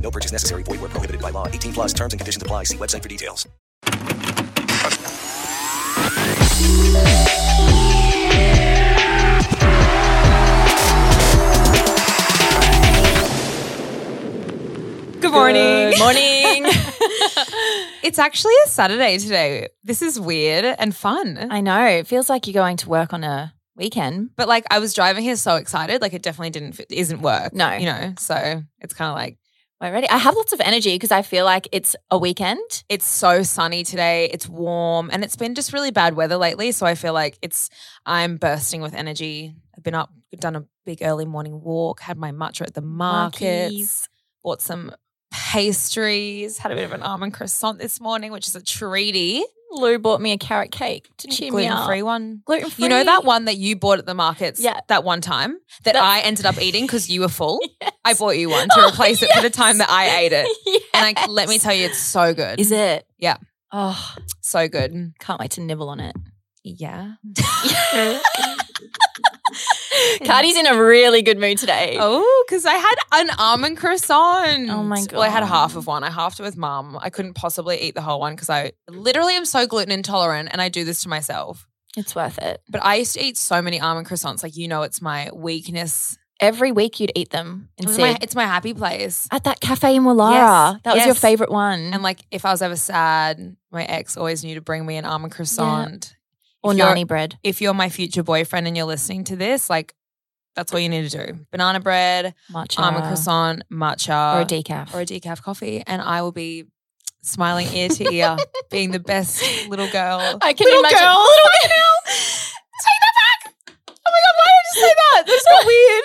No purchase necessary. Void where prohibited by law. 18 plus terms and conditions apply. See website for details. Good morning. Good morning. It's actually a Saturday today. This is weird and fun. I know. It feels like you're going to work on a weekend. but like I was driving here so excited, like it definitely didn't isn't work. No. You know, so it's kind of like We're ready. I have lots of energy because I feel like it's a weekend. it's so sunny today. It's warm and it's been just really bad weather lately, so I feel like it's I'm bursting with energy. I've been up, done a big early morning walk, had my matcha at the markets, Marquise. bought some pastries, had a bit of an almond croissant this morning, which is a treaty. Lou bought me a carrot cake to cheer me up. Gluten-free one. Gluten free. You know that one that you bought at the markets Yeah. that one time that That's- I ended up eating because you were full? Yes. I bought you one to Oh, replace it for the time that I ate it. And I, let me tell you, it's so good. Is it? Yeah. Oh, so good. can't wait to nibble on it. Yeah. Cardi's in a really good mood today. Oh, because I had an almond croissant. Oh my god! Well, I had half of one. I halved it with mum. I couldn't possibly eat the whole one because I literally am so gluten intolerant and I do this to myself. It's worth it. But I used to eat so many almond croissants. Like, you know, it's my weakness. Every week you'd eat them in It's my, it's my happy place. At that cafe in Willara. Yes, That was your favorite one. And like, if I was ever sad, my ex always knew to bring me an almond croissant. Or nani bread. If you're my future boyfriend and you're listening to this, like, that's all you need to do: banana bread, Matcha. almond croissant, matcha, Or a decaf. or a decaf coffee, and I will be smiling ear to ear, being the best little girl. I can little imagine. girl, little girl. Take that back. Oh my god, why did I just say that? That's so weird.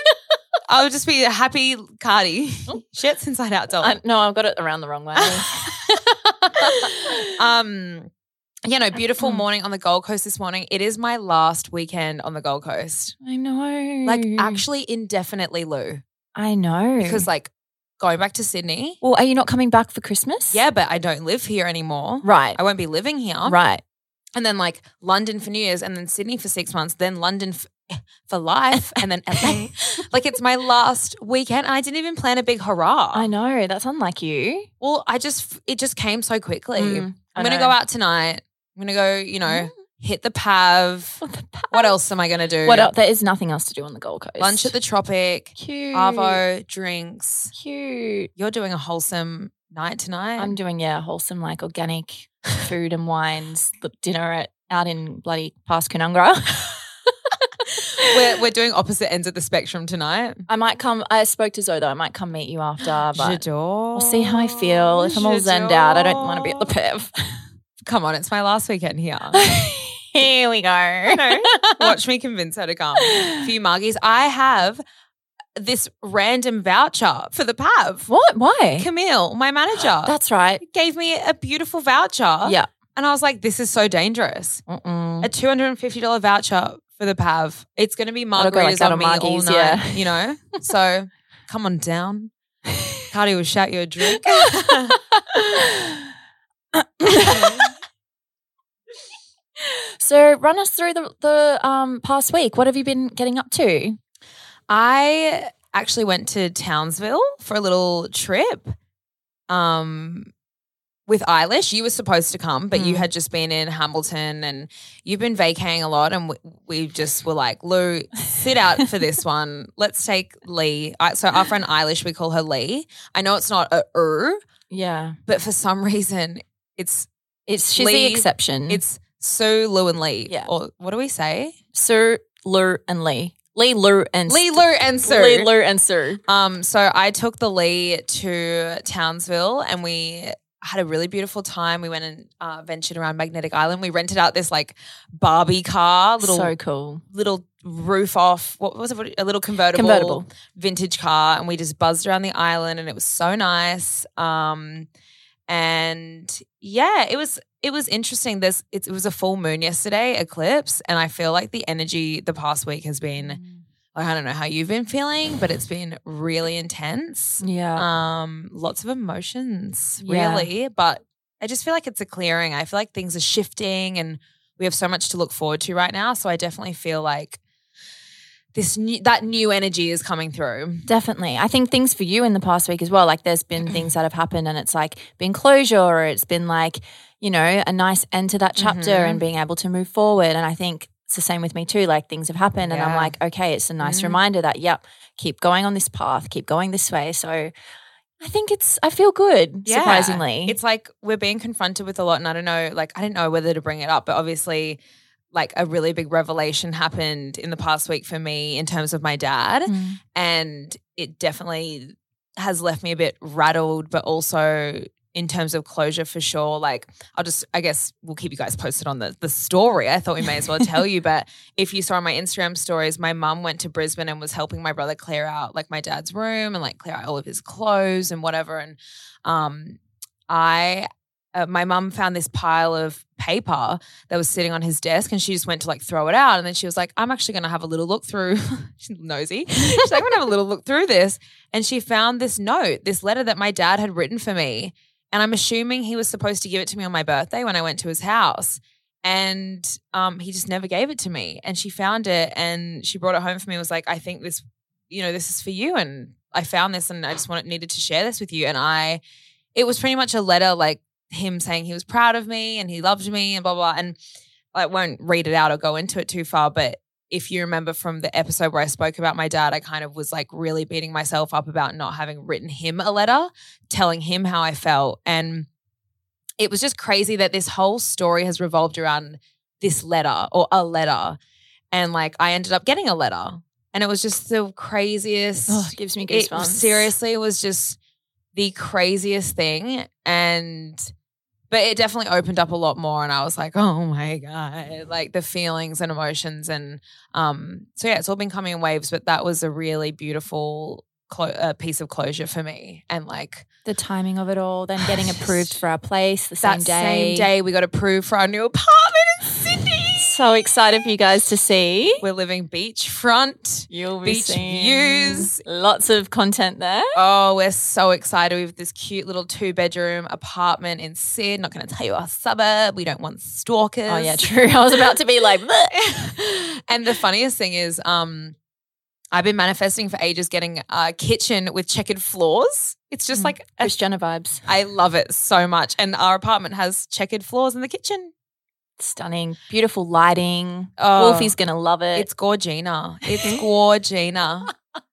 I would just be a happy Cardi. Shit's inside out, doll. I, no, I've got it around the wrong way. um, yeah, no, beautiful morning on the Gold Coast this morning. It is my last weekend on the Gold Coast. I know. Like, actually, indefinitely, Lou. I know. Because, like, going back to Sydney, well, are you not coming back for Christmas? yeah, but I don't live here anymore. Right. I won't be living here. Right. And then, like, London for New Year's, and then Sydney for six months, then London f- for life, and then LA. like, it's my last weekend. And I didn't even plan a big hurrah. I know. That's unlike you. Well, I just, it just came so quickly. Mm, I I'm going to know. go out tonight. I'm going to go, you know, hit the Pav. What, the pa- What else am I going to do? What else? There is nothing else to do on the Gold Coast. Lunch at the Tropic, Cute. Arvo, drinks. Cute. You're doing a wholesome night tonight. I'm doing, yeah, wholesome, like organic food and wines, dinner at out in bloody past Canungra. we're, we're doing opposite ends of the spectrum tonight. I might come. I spoke to Zoe though. I might come meet you after, but J'adore. we'll see how I feel. If I'm all zenned out, I don't want to be at the Pev. Come on, it's my last weekend here. Here we go. Watch me convince her to come. A few muggies. I have this random voucher for the PAV. What? Why? Camille, my manager, That's right. gave me a beautiful voucher. Yeah. And I was like, this is so dangerous. Mm-mm. A $250 voucher for the PAV. It's going to be Gotta go like that on on me all Margie's, night, yeah. you know? So come on down. Cardi will shout you a drink. so run us through the the um past week. What have you been getting up to? I actually went to Townsville for a little trip. Um with Eilish, you were supposed to come, but you Mm. had just been in Hamilton and you've been vacating a lot. And we, we just were like, Lou, sit out for this one. Let's take Lee. So, our friend Eilish, we call her Lee. I know it's not a er, Yeah. but for some reason, it's It's she's Lee- the exception. It's Sue, Lou, and Lee. Yeah. Or what do we say? Sue, Lou, and Lee. Lee, Lou, and Lee, Lou, and Sue. Lee, Lou, and Sue. Um, so I took the Lee to Townsville and we had a really beautiful time. We went and uh, ventured around Magnetic Island. We rented out this like Barbie car, little so cool. little roof off. What was it? A little convertible, Convertible. vintage car, and we just buzzed around the island, and it was so nice. Um, and yeah, it was it was interesting. this it, it was a full moon yesterday, eclipse, and I feel like the energy the past week has been. Like, I don't know how you've been feeling, but it's been really intense. Yeah. Um, lots of emotions, Yeah. really. But I just feel like it's a clearing. I feel like things are shifting and we have so much to look forward to right now. So I definitely feel like this new, that new energy is coming through. Definitely. I think things for you in the past week as well. Like there's been things that have happened and it's like been closure or it's been like, you know, a nice end to that chapter Mhm. and being able to move forward. And I think it's the same with me too. Like things have happened and I'm like, okay, it's a nice Mhm. reminder that, yep, keep going on this path, keep going this way. So I think it's, I feel good, Yeah. surprisingly. It's like we're being confronted with a lot. And I don't know, like, I didn't know whether to bring it up, but obviously, like, a really big revelation happened in the past week for me in terms of my dad. Mm. and it definitely has left me a bit rattled but also in terms of closure for sure like i'll just i guess we'll keep you guys posted on the, the story i thought we may as well tell you but if you saw my instagram stories my mum went to brisbane and was helping my brother clear out like my dad's room and like clear out all of his clothes and whatever and um i uh, my mum found this pile of paper that was sitting on his desk and she just went to like throw it out. And then she was like i'm actually going to have a little look through. She's nosy. She's like i'm going to have a little look through this. And she found this note this letter that my dad had written for me. And i'm assuming he was supposed to give it to me on my birthday when i went to his house. And um, he just never gave it to me. And she found it and she brought it home for me and was like i think this you know this is for you. And i found this and i just wanted needed to share this with you. And i it was pretty much a letter like him saying he was proud of me and he loved me and blah blah. blah. And I won't read it out or go into it too far, but if you remember from the episode where I spoke about my dad, I kind of was like really beating myself up about not having written him a letter, telling him how I felt. And it was just crazy that this whole story has revolved around this letter or a letter. And like I ended up getting a letter. And it was just the craziest Oh, it gives me it, goosebumps. seriously, it was just the craziest thing. And but it definitely opened up a lot more and I was like, oh my God. Like the feelings and emotions. And um, so yeah, it's all been coming in waves, but that was a really beautiful clo- uh, piece of closure for me. And like the timing of it all, then getting approved for our place the same day. same day we got approved for our new apartment. So excited for you guys to see. We're living beachfront. You'll be Beach seeing views. Lots of content there. Oh, we're so excited. We have this cute little two bedroom apartment in Sid. Not going to tell you our suburb. We don't want stalkers. Oh yeah, true. I was about to be like, and the funniest thing is, um, I've been manifesting for ages getting a kitchen with checkered floors. It's just Mm, like a, Jenner vibes. I love it so much. And our apartment has checkered floors in the kitchen. Stunning, beautiful lighting. Oh. Wolfie's gonna love it. It's Gorgina. It's Gorgina.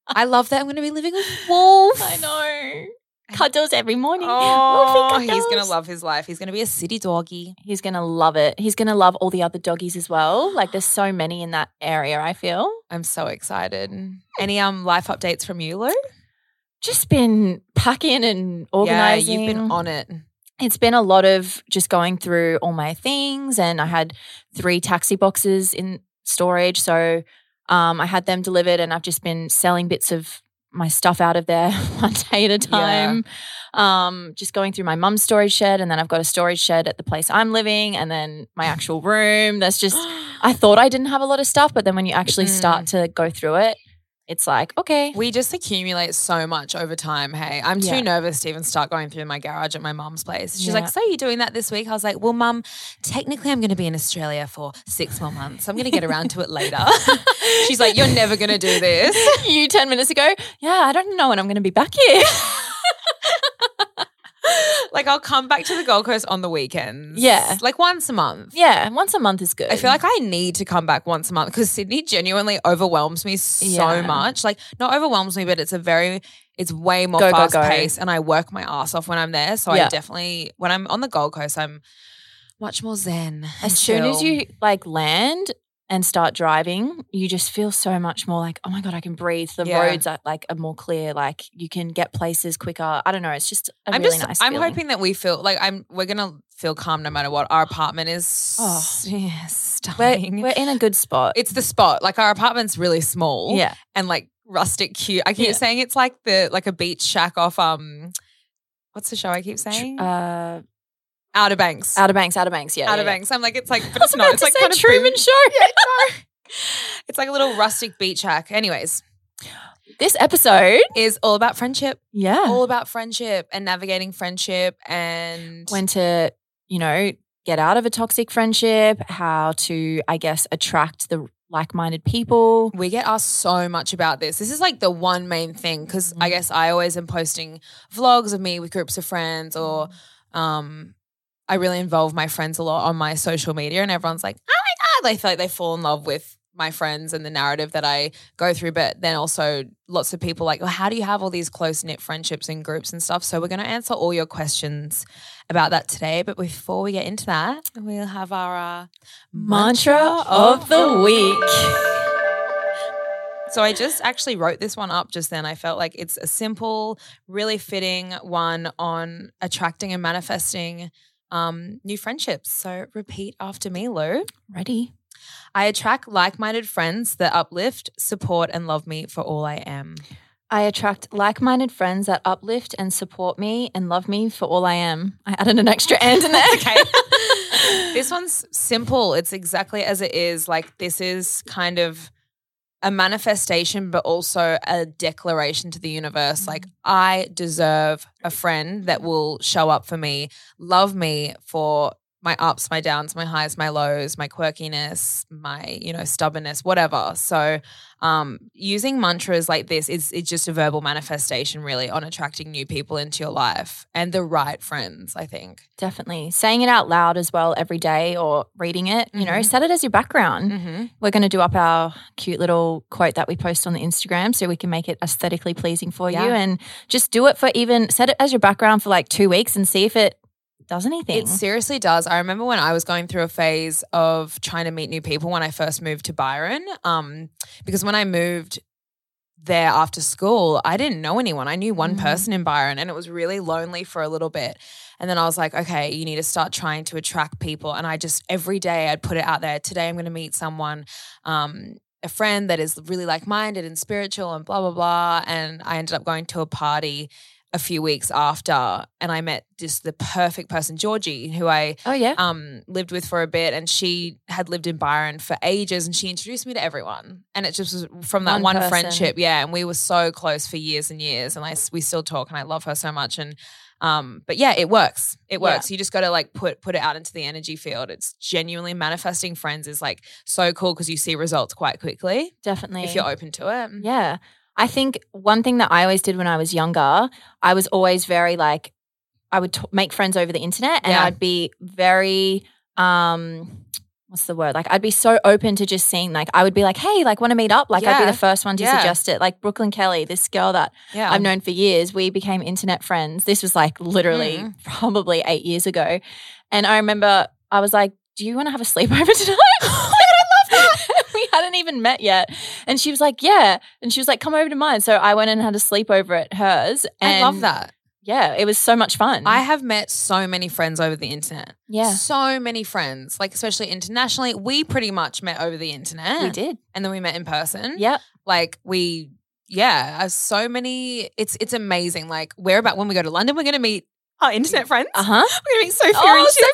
I love that I'm to be living with Wolf. I know. Cuddles every morning. Oh, he's to love his life. He's to be a city doggy. He's gonna love it. He's gonna love all the other doggies as well. Like there's so many in that area. I feel. I'm so excited. Any um life updates from you, Lou? Just been packing and organizing. Yeah, you've been on it. It's been a lot of just going through all my things and I had three taxi boxes in storage. So um, I had them delivered and I've just been selling bits of my stuff out of there one day at a time. Um, just going through my mum's storage shed and then I've got a storage shed at the place I'm living and then my actual room. That's just I thought I didn't have a lot of stuff, but then when you actually start to go through it, it's like, okay. We just accumulate so much over time. Hey, I'm too Yeah. nervous to even start going through my garage at my mum's place. She's Yeah. like, So, you're doing that this week? I was like, Well, mum, technically, I'm going to be in Australia for six more months. I'm going to get around to it later. She's like, You're never going to do this. you 10 minutes ago, yeah, I don't know when I'm going to be back here. like, I'll come back to the Gold Coast on the weekends. Yeah. Like once a month. yeah, once a month is good. I feel like I need to come back once a month because Sydney genuinely overwhelms me so Yeah. much. Like, not overwhelms me, but it's a very, it's way more Go, go, fast go. paced, and I work my ass off when I'm there. So I definitely, when I'm on the Gold Coast, I'm much more zen. As soon as you like land and start driving, you just feel so much more like, oh my god, I can breathe. The Yeah. roads are like are more clear. Like you can get places quicker. I don't know. It's just a I'm really just nice. I'm feeling. hoping that we feel like I'm we're gonna feel calm no matter what. Our apartment is Oh. yeah, we're, we're in a good spot. it's the spot. Like our apartment's really small. yeah, And like rustic cute. I keep Yeah. saying it's like the like a beach shack off um what's the show I keep saying? uh, Outer Banks. Outer Banks, Outer Banks. Yeah, Outer yeah. Banks. I'm like, it's like, but it's not. It's like kind of Truman. Show. Yeah, know. It's like a little rustic beach shack. Anyways, This episode, is all about friendship. yeah, All about friendship and navigating friendship and when to you know get out of a toxic friendship, how to I guess attract the like-minded people. we get asked so much about this. This is like the one main thing because Mm-hmm. I guess I always am posting vlogs of me with groups of friends or Mm-hmm. um I really involve my friends a lot on my social media and everyone's like, "Oh my god." They feel like they fall in love with my friends and the narrative that I go through, but then also lots of people like, well, how do you have all these close knit friendships and groups and stuff? So we're going to answer all your questions about that today. But before we get into that, we'll have our uh, Mantra of the week. So I just actually wrote this one up just then. I felt like it's a simple, really fitting one on attracting and manifesting um, new friendships. So repeat after me, Lou. Ready? I attract like minded friends that uplift, support, and love me for all I am. I attract like minded friends that uplift and support me and love me for all I am. I added an extra and in there. Okay. this one's simple. It's exactly as it is. Like, this is kind of a manifestation, but also a declaration to the universe. Like, mm-hmm. I deserve a friend that will show up for me, love me for my ups, my downs, my highs, my lows, my quirkiness, my, you know, stubbornness, whatever. So, um, using mantras like this is it's just a verbal manifestation really on attracting new people into your life and the right friends, I think. Definitely. Saying it out loud as well every day or reading it, you know, Mhm. set it as your background. Mm-hmm. We're going to do up our cute little quote that we post on the Instagram so we can make it aesthetically pleasing for you and just do it for even set it as your background for like two weeks and see if it does anything. It seriously does. I remember when I was going through a phase of trying to meet new people when I first moved to Byron. Um, because when I moved there after school, I didn't know anyone. I knew one Mhm. person in Byron and it was really lonely for a little bit. And then I was like, okay, you need to start trying to attract people. And I just every day I'd put it out there. Today I'm going to meet someone, um, a friend that is really like minded and spiritual and blah, blah, blah. And I ended up going to a party a few weeks after and I met just the perfect person, Georgie, who I oh, yeah. um, lived with for a bit, and she had lived in Byron for ages, and she introduced me to everyone, and it just was from that One one, friendship, yeah. And we were so close for years and years, and I we still talk, and I love her so much, and um, but yeah, it works. It Yeah. works. You just got to like put put it out into the energy field. It's genuinely manifesting friends is like so cool because you see results quite quickly Definitely. if you're open to it. Yeah. I think one thing that I always did when I was younger, I was always very like, I would t- make friends over the internet and Yeah. I'd be very, um, what's the word? Like, I'd be so open to just seeing, like, I would be like, hey, like, want to meet up? Like, I'd be the first one to Yeah. suggest it. Like, Brooklyn Kelly, this girl that Yeah, I've known for years, we became internet friends. This was like literally Mm. probably eight years ago. And I remember I was like, do you want to have a sleepover tonight? Hadn't even met yet. And she was like, yeah. And she was like, come over to mine. So I went and had a sleepover at hers. And I love that. Yeah, it was so much fun. I have met so many friends over the internet. yeah, So many friends, like especially internationally. We pretty much met over the internet. we did. And then we met in person. Yep. Like we yeah, so many it's it's amazing. Like we're about when we go to London, we're gonna meet our internet friends. Uh huh. We're gonna meet Sophia Oh, and Sophia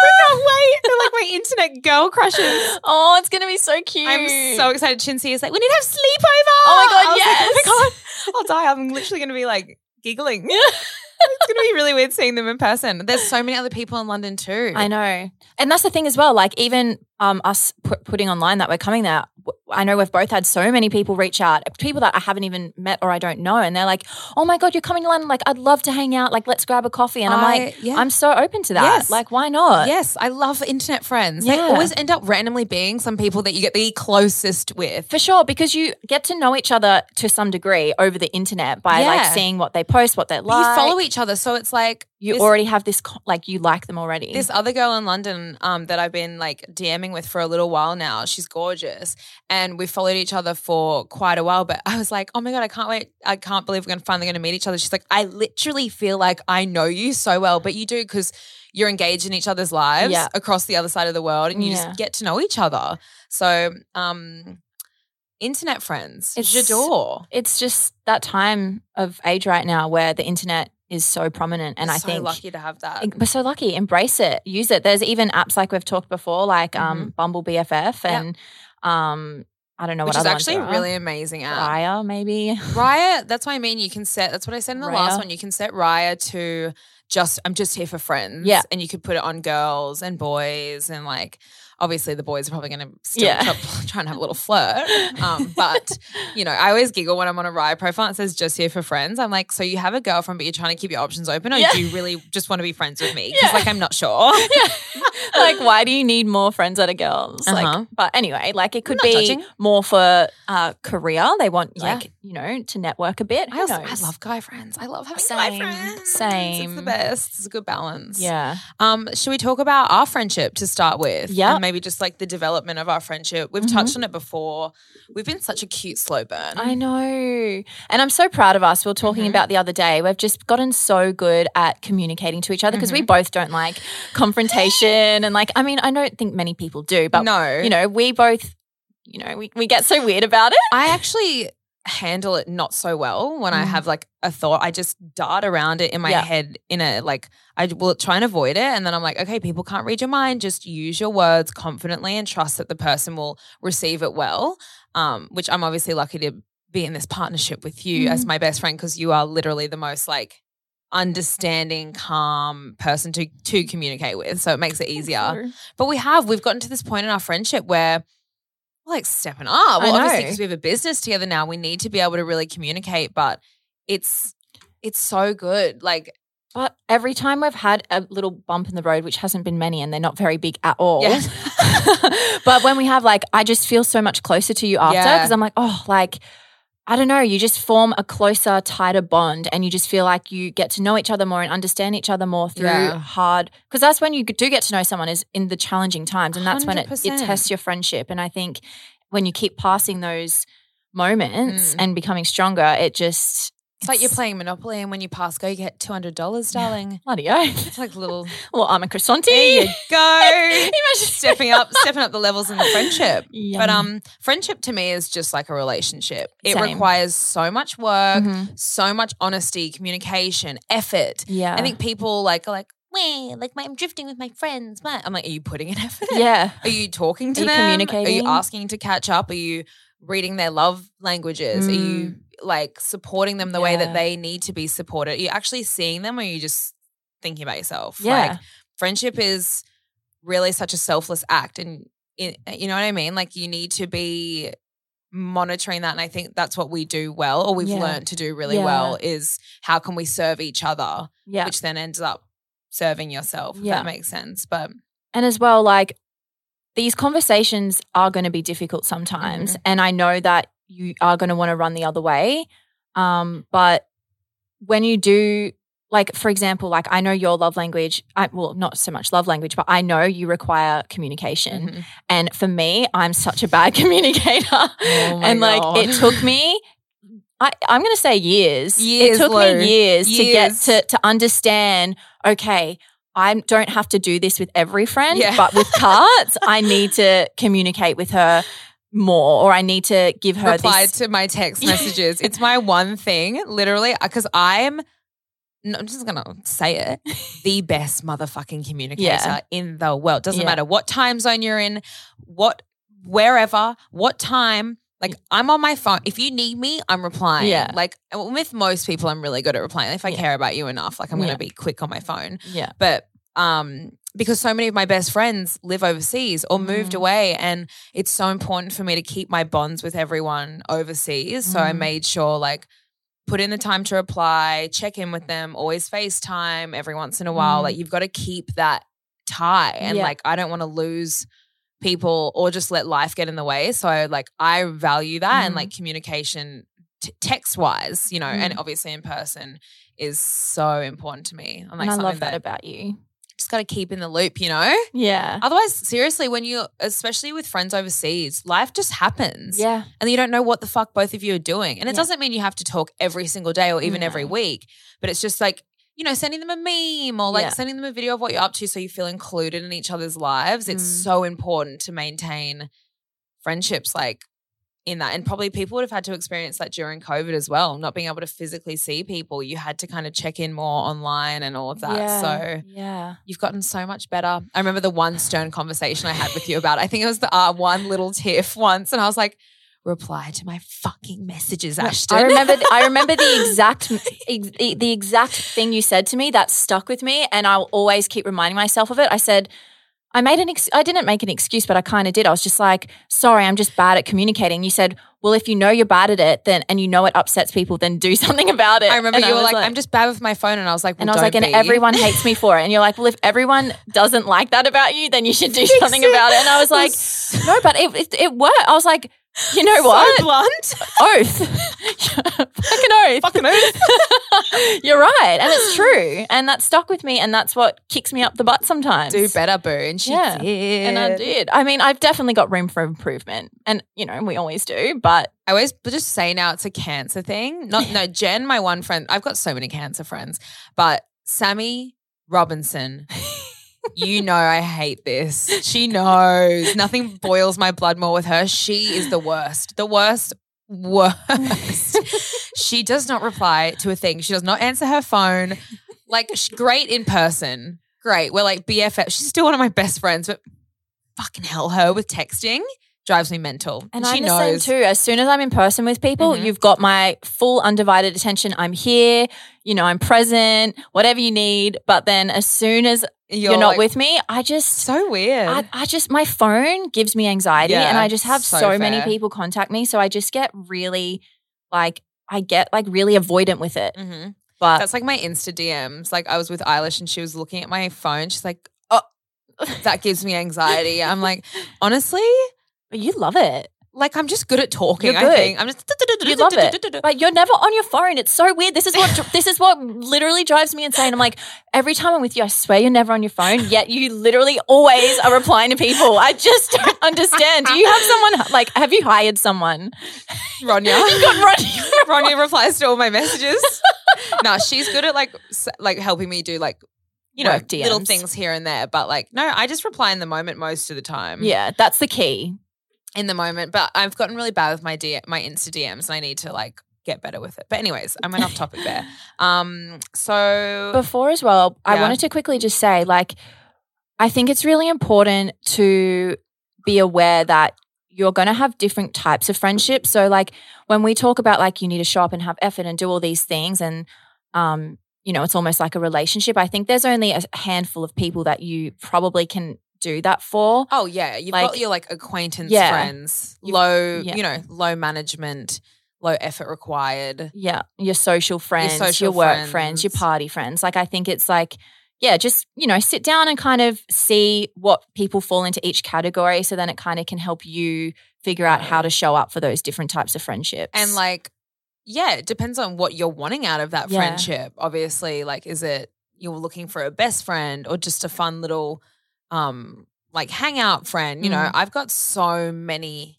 Chintzia. Wait. They're like my internet girl crushes. Oh, it's going to be so cute. I'm so excited. Chintzia is like, we need to have sleepover. Oh my God, was like, yes. oh my god, I'll die. I'm literally gonna be like giggling. it's gonna be really weird seeing them in person. There's so many other people in London too. I know. And that's the thing as well. Like, even um, us pu- putting online that we're coming there, I know we've both had so many people reach out, people that I haven't even met or I don't know. And they're like, oh my God, you're coming to London. Like, I'd love to hang out. Like, let's grab a coffee. And I'm I- like, yeah. I'm so open to that. Yes. Like, why not? Yes, I love internet friends. They always end up randomly being some people that you get the closest with. For sure, because you get to know each other to some degree over the internet by like seeing what they post, what they like. you follow each other, so it's like you This- already have this like you like them already. This other girl in London um, that I've been like DMing with for a little while now, she's gorgeous. And we followed each other for quite a while. But I was like, oh my God, I can't wait. I can't believe we're gonna finally going to meet each other. She's like, I literally feel like I know you so well, but you do because you're engaged in each other's lives Yeah. across the other side of the world and you Yeah. just get to know each other. So, um, internet friends, It's- j'adore. it's just that time of age right now where the internet is so prominent, and I think We're so lucky to have that. we're so lucky. Embrace it, use it. There's even apps like we've talked before, like Mm-hmm. um, Bumble BFF, and um, I don't know Which what is other actually a really amazing app. Raya, maybe. Raya, that's what I mean. You can set, that's what I said in the last one. You can set Raya to just, I'm just here for friends. Yeah. And you could put it on girls and boys. And like, obviously the boys are probably going to still Yeah. try, and have a little flirt. Um, but, you know, I always giggle when I'm on a Raya profile and it says just here for friends. I'm like, so you have a girlfriend, but you're trying to keep your options open or Yeah. do you really just want to be friends with me? Because Yeah. like, I'm not sure. like, why do you need more friends that are girls? Uh-huh. Like, but anyway, like it could be judging. more for uh, career. They want like you know to network a bit. I, also, I love guy friends. I love having Same, guy friends. Same. It's the best. It's a good balance. Yeah. Um, should we talk about our friendship to start with? Yeah. Maybe just like the development of our friendship. We've Mhm. touched on it before. We've been such a cute slow burn. I know. And I'm so proud of us. We were talking Mhm. about the other day. We've just gotten so good at communicating to each other because we both don't like confrontation. And like, I mean, I don't think many people do, but, no. you know, we both, you know, we, we get so weird about it. I actually handle it not so well when I Mm. have like a thought. I just dart around it in my Yeah. head in a like I will try and avoid it. And then I'm like, okay, people can't read your mind. Just use your words confidently and trust that the person will receive it well. Um, which I'm obviously lucky to be in this partnership with you Mm. as my best friend because you are literally the most like understanding, calm person to to communicate with. So it makes it easier. But we have, we've gotten to this point in our friendship where like stepping up. Well, obviously, because we have a business together now, we need to be able to really communicate. But it's it's so good. Like, But every time we've had a little bump in the road, which hasn't been many and they're not very big at all. Yeah. but when we have like, I just feel so much closer to you after Yeah. because I'm like, oh, like, I don't know, you just form a closer, tighter bond and you just feel like you get to know each other more and understand each other more through Yeah. hard. Because that's when you do get to know someone is in the challenging times. And that's when it, it tests your friendship. And I think when you keep passing those moments Mm. and becoming stronger, it just. It's like you're playing Monopoly, and when you pass go, you get two hundred dollars, darling. Bloody oath. It's like a little. Well, I'm a croissant. There you go. Imagine stepping up, stepping up the levels in the friendship. But um, friendship to me is just like a relationship. It Same. requires so much work, Mhm. so much honesty, communication, effort. Yeah. I think people like are like, Weh, like my, I'm drifting with my friends. What? I'm like, are you putting in effort? Yeah. Are you talking to Are you them? Are you asking to catch up? Are you reading their love languages? Are you like supporting them the way that Mm. They need to be supported? Are you actually seeing them or are you just thinking about yourself? Yeah. Like friendship is really such a selfless act and it, you know what I mean? Like you need to be monitoring that and I think that's what we do well or we've Yeah. learned to do really Yeah. well is how can we serve each other Yeah. which then ends up serving yourself if Yeah. that makes sense but and as well, like these conversations are going to be difficult sometimes. Mm-hmm. And I know that you are going to want to run the other way. Um, but when you do, like, for example, like I know your love language, I, well, not so much love language, but I know you require communication. Mhm. And for me, I'm such a bad communicator. Oh and like it took me I, I'm going to say years. Years, it took Lou. me years, to get to to understand. Okay, I don't have to do this with every friend, Yeah. but with Carts, I need to communicate with her more, or I need to give her reply this. to my text messages. it's my one thing, literally, uh, because I'm. No, I'm just gonna say it. The best motherfucking communicator Yeah. in the world. Doesn't Yeah. matter what time zone you're in, what, wherever, what time. Like I'm on my phone. If you need me, I'm replying. Yeah. Like with most people, I'm really good at replying. If I Yeah. care about you enough, like I'm Yeah. gonna be quick on my phone. yeah, But um, because so many of my best friends live overseas or moved Mm. away, and it's so important for me to keep my bonds with everyone overseas. So I Mm. made sure, like, put in the time to reply, check in with them, always FaceTime every once in a while. Mm. Like, you've got to keep that tie, and Yeah. like, I don't want to lose people or just let life get in the way. So like, I value that, and Mhm. like communication. T- text wise, you know, and Mm. obviously in person is so important to me. I'm like, and I love that about you. just got to keep in the loop, you know? Yeah. Otherwise, seriously, when you, especially with friends overseas, life just happens. Yeah. And you don't know what the fuck both of you are doing. And it Yeah. doesn't mean you have to talk every single day or even every week, but it's just like, you know, sending them a meme or like Yeah. sending them a video of what you're up to so you feel included in each other's lives. It's Mm. so important to maintain friendships like in that. And probably people would have had to experience that during COVID as well, not being able to physically see people. You had to kind of check in more online and all of that. yeah. So yeah. You've gotten so much better. I remember the one stern conversation I had with you about. I think it was the uh, one little tiff once, and I was like, "Reply to my fucking messages, Ashton." I remember. I remember the exact ex, the exact thing you said to me that stuck with me, and I'll always keep reminding myself of it. I said. I made an ex- I didn't make an excuse, but I kind of did. I was just like, "Sorry, I'm just bad at communicating." You said, "Well, if you know you're bad at it, then and you know it upsets people, then do something about it." I remember And you were was like, "I'm just bad with my phone," and I was like, well, and I was like, don't and be." everyone hates me for it. And you're like, well, if everyone doesn't like that about you, then you should do something about it. And I was like, no, but it, it, it worked. I was like, you know what? So blunt. oath. Fucking oath. Fucking oath. You're right. And it's true. And that stuck with me. And that's what kicks me up the butt sometimes. Do better, boo. And she Yeah. did. And I did. I mean, I've definitely got room for improvement. And, you know, we always do. But I always just say now it's a cancer thing. Not no, Jen, my one friend. I've got so many cancer friends, but Sammy Robinson. You know I hate this. She knows. Nothing boils my blood more with her. She is the worst. The worst. Worst. she does not reply to a thing. She does not answer her phone. Like great in person. Great. We're like BFF. She's still one of my best friends, but fucking hell, her with texting drives me mental. And she I'm the same too. As soon as I'm in person with people, Mhm. you've got my full undivided attention. I'm here, you know, I'm present, whatever you need. But then as soon as you're, not like, with me, I just So weird. I, I just my phone gives me anxiety and I just have so so, many people contact me. So I just get really like I get like really avoidant with it. Mhm. But That's like my Insta DMs. Like I was with Eilish and she was looking at my phone. She's like, "Oh, that gives me anxiety." I'm like, honestly, you love it. like I'm just good at talking. You're I think. I'm just You love it. But you're never on your phone. It's so weird. This is what this is what literally drives me insane. I'm like, every time I'm with you, I swear you're never on your phone, yet you literally always are replying to people. I just don't understand. Do you have someone like have you hired someone? Ronya. You've got Ronnie. Ronya replies to all my messages. no, she's good at like like helping me do like you know little things here and there. But like, no, I just reply in the moment most of the time. Yeah, that's the key. In the moment. But I've gotten really bad with my D- my Insta DMs, and I need to like get better with it. But anyways, I went off topic there. Um, so Before as well, I wanted to quickly just say, like, I think it's really important to be aware that you're going to have different types of friendships. So, like, when we talk about like you need to show up and have effort and do all these things, and um, you know, it's almost like a relationship. I think there's only a handful of people that you probably can do that for. Oh yeah, you've Like- got your like acquaintance Yeah. friends, You've- low, yeah. you know, low management, low effort required. Yeah, your social friends, your, social work friends. your party friends. Like I think it's like yeah, just you know, sit down and kind of see what people fall into each category so then it kind of can help you figure out how to show up for those different types of friendships. And like, yeah, it depends on what you're wanting out of that Yeah. friendship. Obviously, like, is it you're looking for a best friend or just a fun little, um, like hangout friend? You know, Mm. I've got so many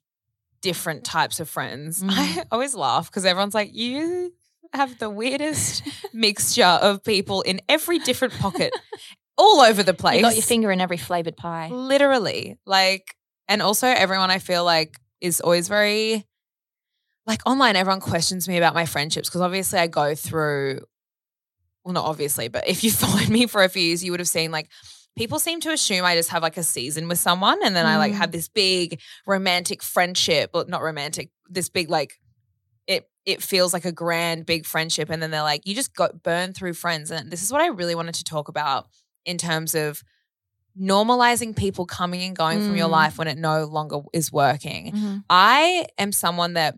different types of friends. Mm. I always laugh because everyone's like, you have the weirdest mixture of people in every different pocket, all over the place. you got your finger in every flavored pie. Literally. Like, and also everyone I feel like is always very, like online, everyone questions me about my friendships because obviously I go through, well, not obviously, but if you followed me for a few years, you would have seen like, people seem to assume I just have like a season with someone and then I like Mm. have this big romantic friendship, but not romantic, this big like, it it feels like a grand big friendship and then they're like you just got burned through friends and this is what I really wanted to talk about in terms of normalizing people coming and going from your Mm. life when it no longer is working. Mhm. I am someone that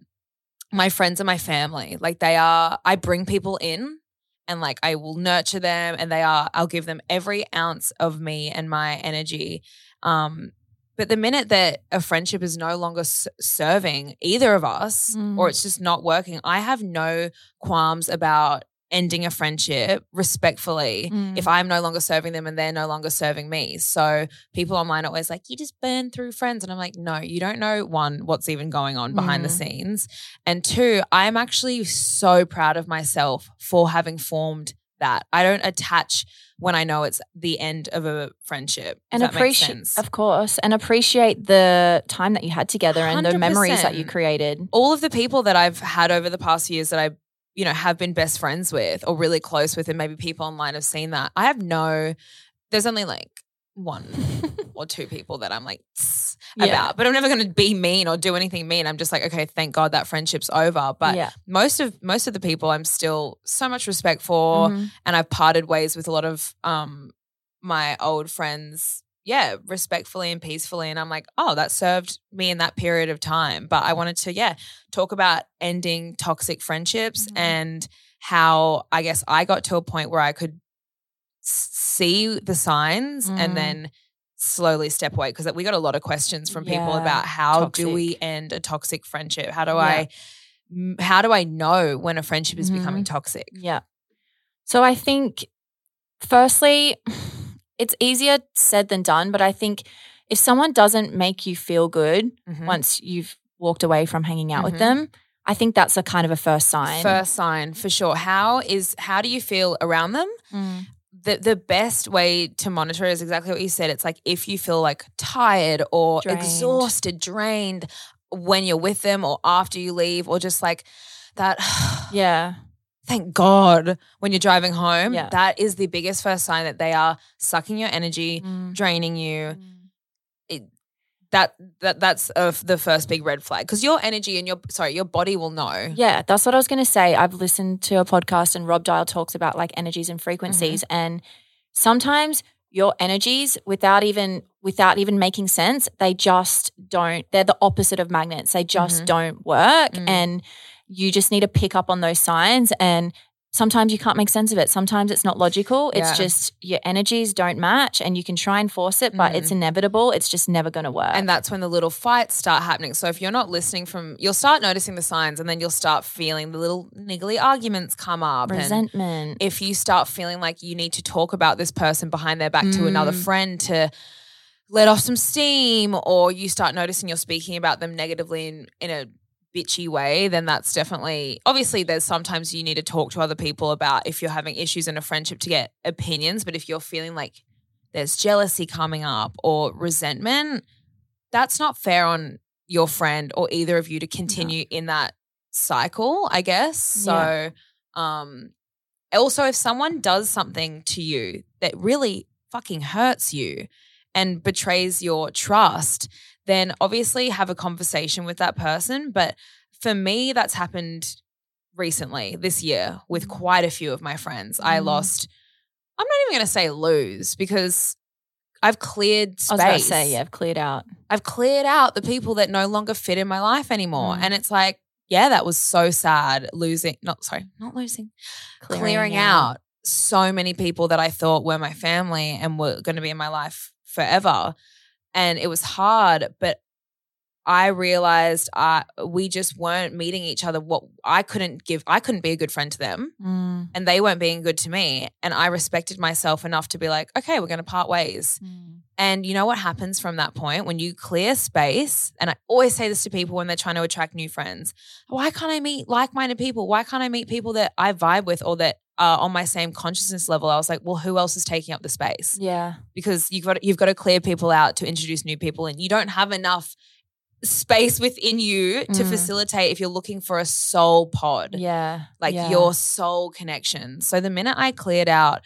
my friends and my family. Like they are, I bring people in and like I will nurture them and they are, I'll give them every ounce of me and my energy. Um, but the minute that a friendship is no longer s- serving either of us or Mm. it's just not working, I have no qualms about ending a friendship respectfully Mm. if I'm no longer serving them and they're no longer serving me. So people online are always like, you just burn through friends. And I'm like, no, you don't know one, what's even going on behind the Mm. scenes. And two, I'm actually so proud of myself for having formed that. I don't attach when I know it's the end of a friendship. and appreciate, of course, and appreciate the time that you had together and the memories that you created. all of the people that I've had over the past years that I, you know, have been best friends with or really close with, and maybe people online have seen that. I have no, there's only like one or two people that I'm like Yeah. about, but I'm never going to be mean or do anything mean. I'm just like, okay, thank God that friendship's over. But yeah, most of most of the people I'm still so much respect for, Mhm. and I've parted ways with a lot of um my old friends yeah respectfully and peacefully and i'm like oh that served me in that period of time but i wanted to yeah talk about ending toxic friendships Mhm. and how i guess i got to a point where i could see the signs Mm. and then slowly step away because we got a lot of questions from people Yeah, about how do we end a toxic friendship how do Yeah. i how do i know when a friendship is becoming Mm-hmm. toxic Yeah. So I think, firstly, it's easier said than done, but I think if someone doesn't make you feel good Mhm. once you've walked away from hanging out Mhm. with them, I think that's a kind of a first sign. First sign for sure. How is how do you feel around them? Mm. The the best way to monitor is exactly what you said. It's like if you feel like tired or Drained. exhausted, drained when you're with them or after you leave, or just like that Yeah. Thank God when you're driving home. Yeah. That is the biggest first sign that they are sucking your energy, Mm. draining you. It, that that that's uh, the first big red flag because your energy and your sorry your body will know. Yeah, that's what I was going to say. I've listened to a podcast and Rob Dial talks about like energies and frequencies Mm-hmm. and sometimes your energies without even without even making sense, they just don't they're the opposite of magnets. They just Mhm. don't work Mm. and you just need to pick up on those signs and sometimes you can't make sense of it. Sometimes it's not logical. It's Yeah. just your energies don't match and you can try and force it, but Mm. it's inevitable. It's just never going to work. And that's when the little fights start happening. So if you're not listening from, you'll start noticing the signs and then you'll start feeling the little niggly arguments come up. And resentment. if you start feeling like you need to talk about this person behind their back to another Mm. friend to let off some steam, or you start noticing you're speaking about them negatively in, in a bitchy way, then that's definitely obviously there's sometimes you need to talk to other people about if you're having issues in a friendship to get opinions. But if you're feeling like there's jealousy coming up or resentment, that's not fair on your friend or either of you to continue in that cycle, I guess. So um also if someone does something to you that really fucking hurts you and betrays your trust, then obviously have a conversation with that person. But for me, that's happened recently this year with quite a few of my friends. I Mm. lost, I'm not even going to say lose because I've cleared space. I was say, yeah, I've cleared out. I've cleared out the people that no longer fit in my life anymore. Mm. And it's like, yeah, that was so sad losing, not sorry, not losing, clearing, out. so many people that I thought were my family and were going to be in my life forever. And it was hard, but I realized I we just weren't meeting each other. What I couldn't give, I couldn't be a good friend to them, Mm. and they weren't being good to me. And I respected myself enough to be like, okay, we're going to part ways. And you know what happens from that point when you clear space? And I always say this to people when they're trying to attract new friends. Why can't I meet like-minded people? Why can't I meet people that I vibe with or that are on my same consciousness level? I was like, well, who else is taking up the space? Yeah. Because you've got you've got to clear people out to introduce new people, and you don't have enough space within you to Mm. facilitate if you're looking for a soul pod Yeah. like yeah. your soul connection. So the minute I cleared out,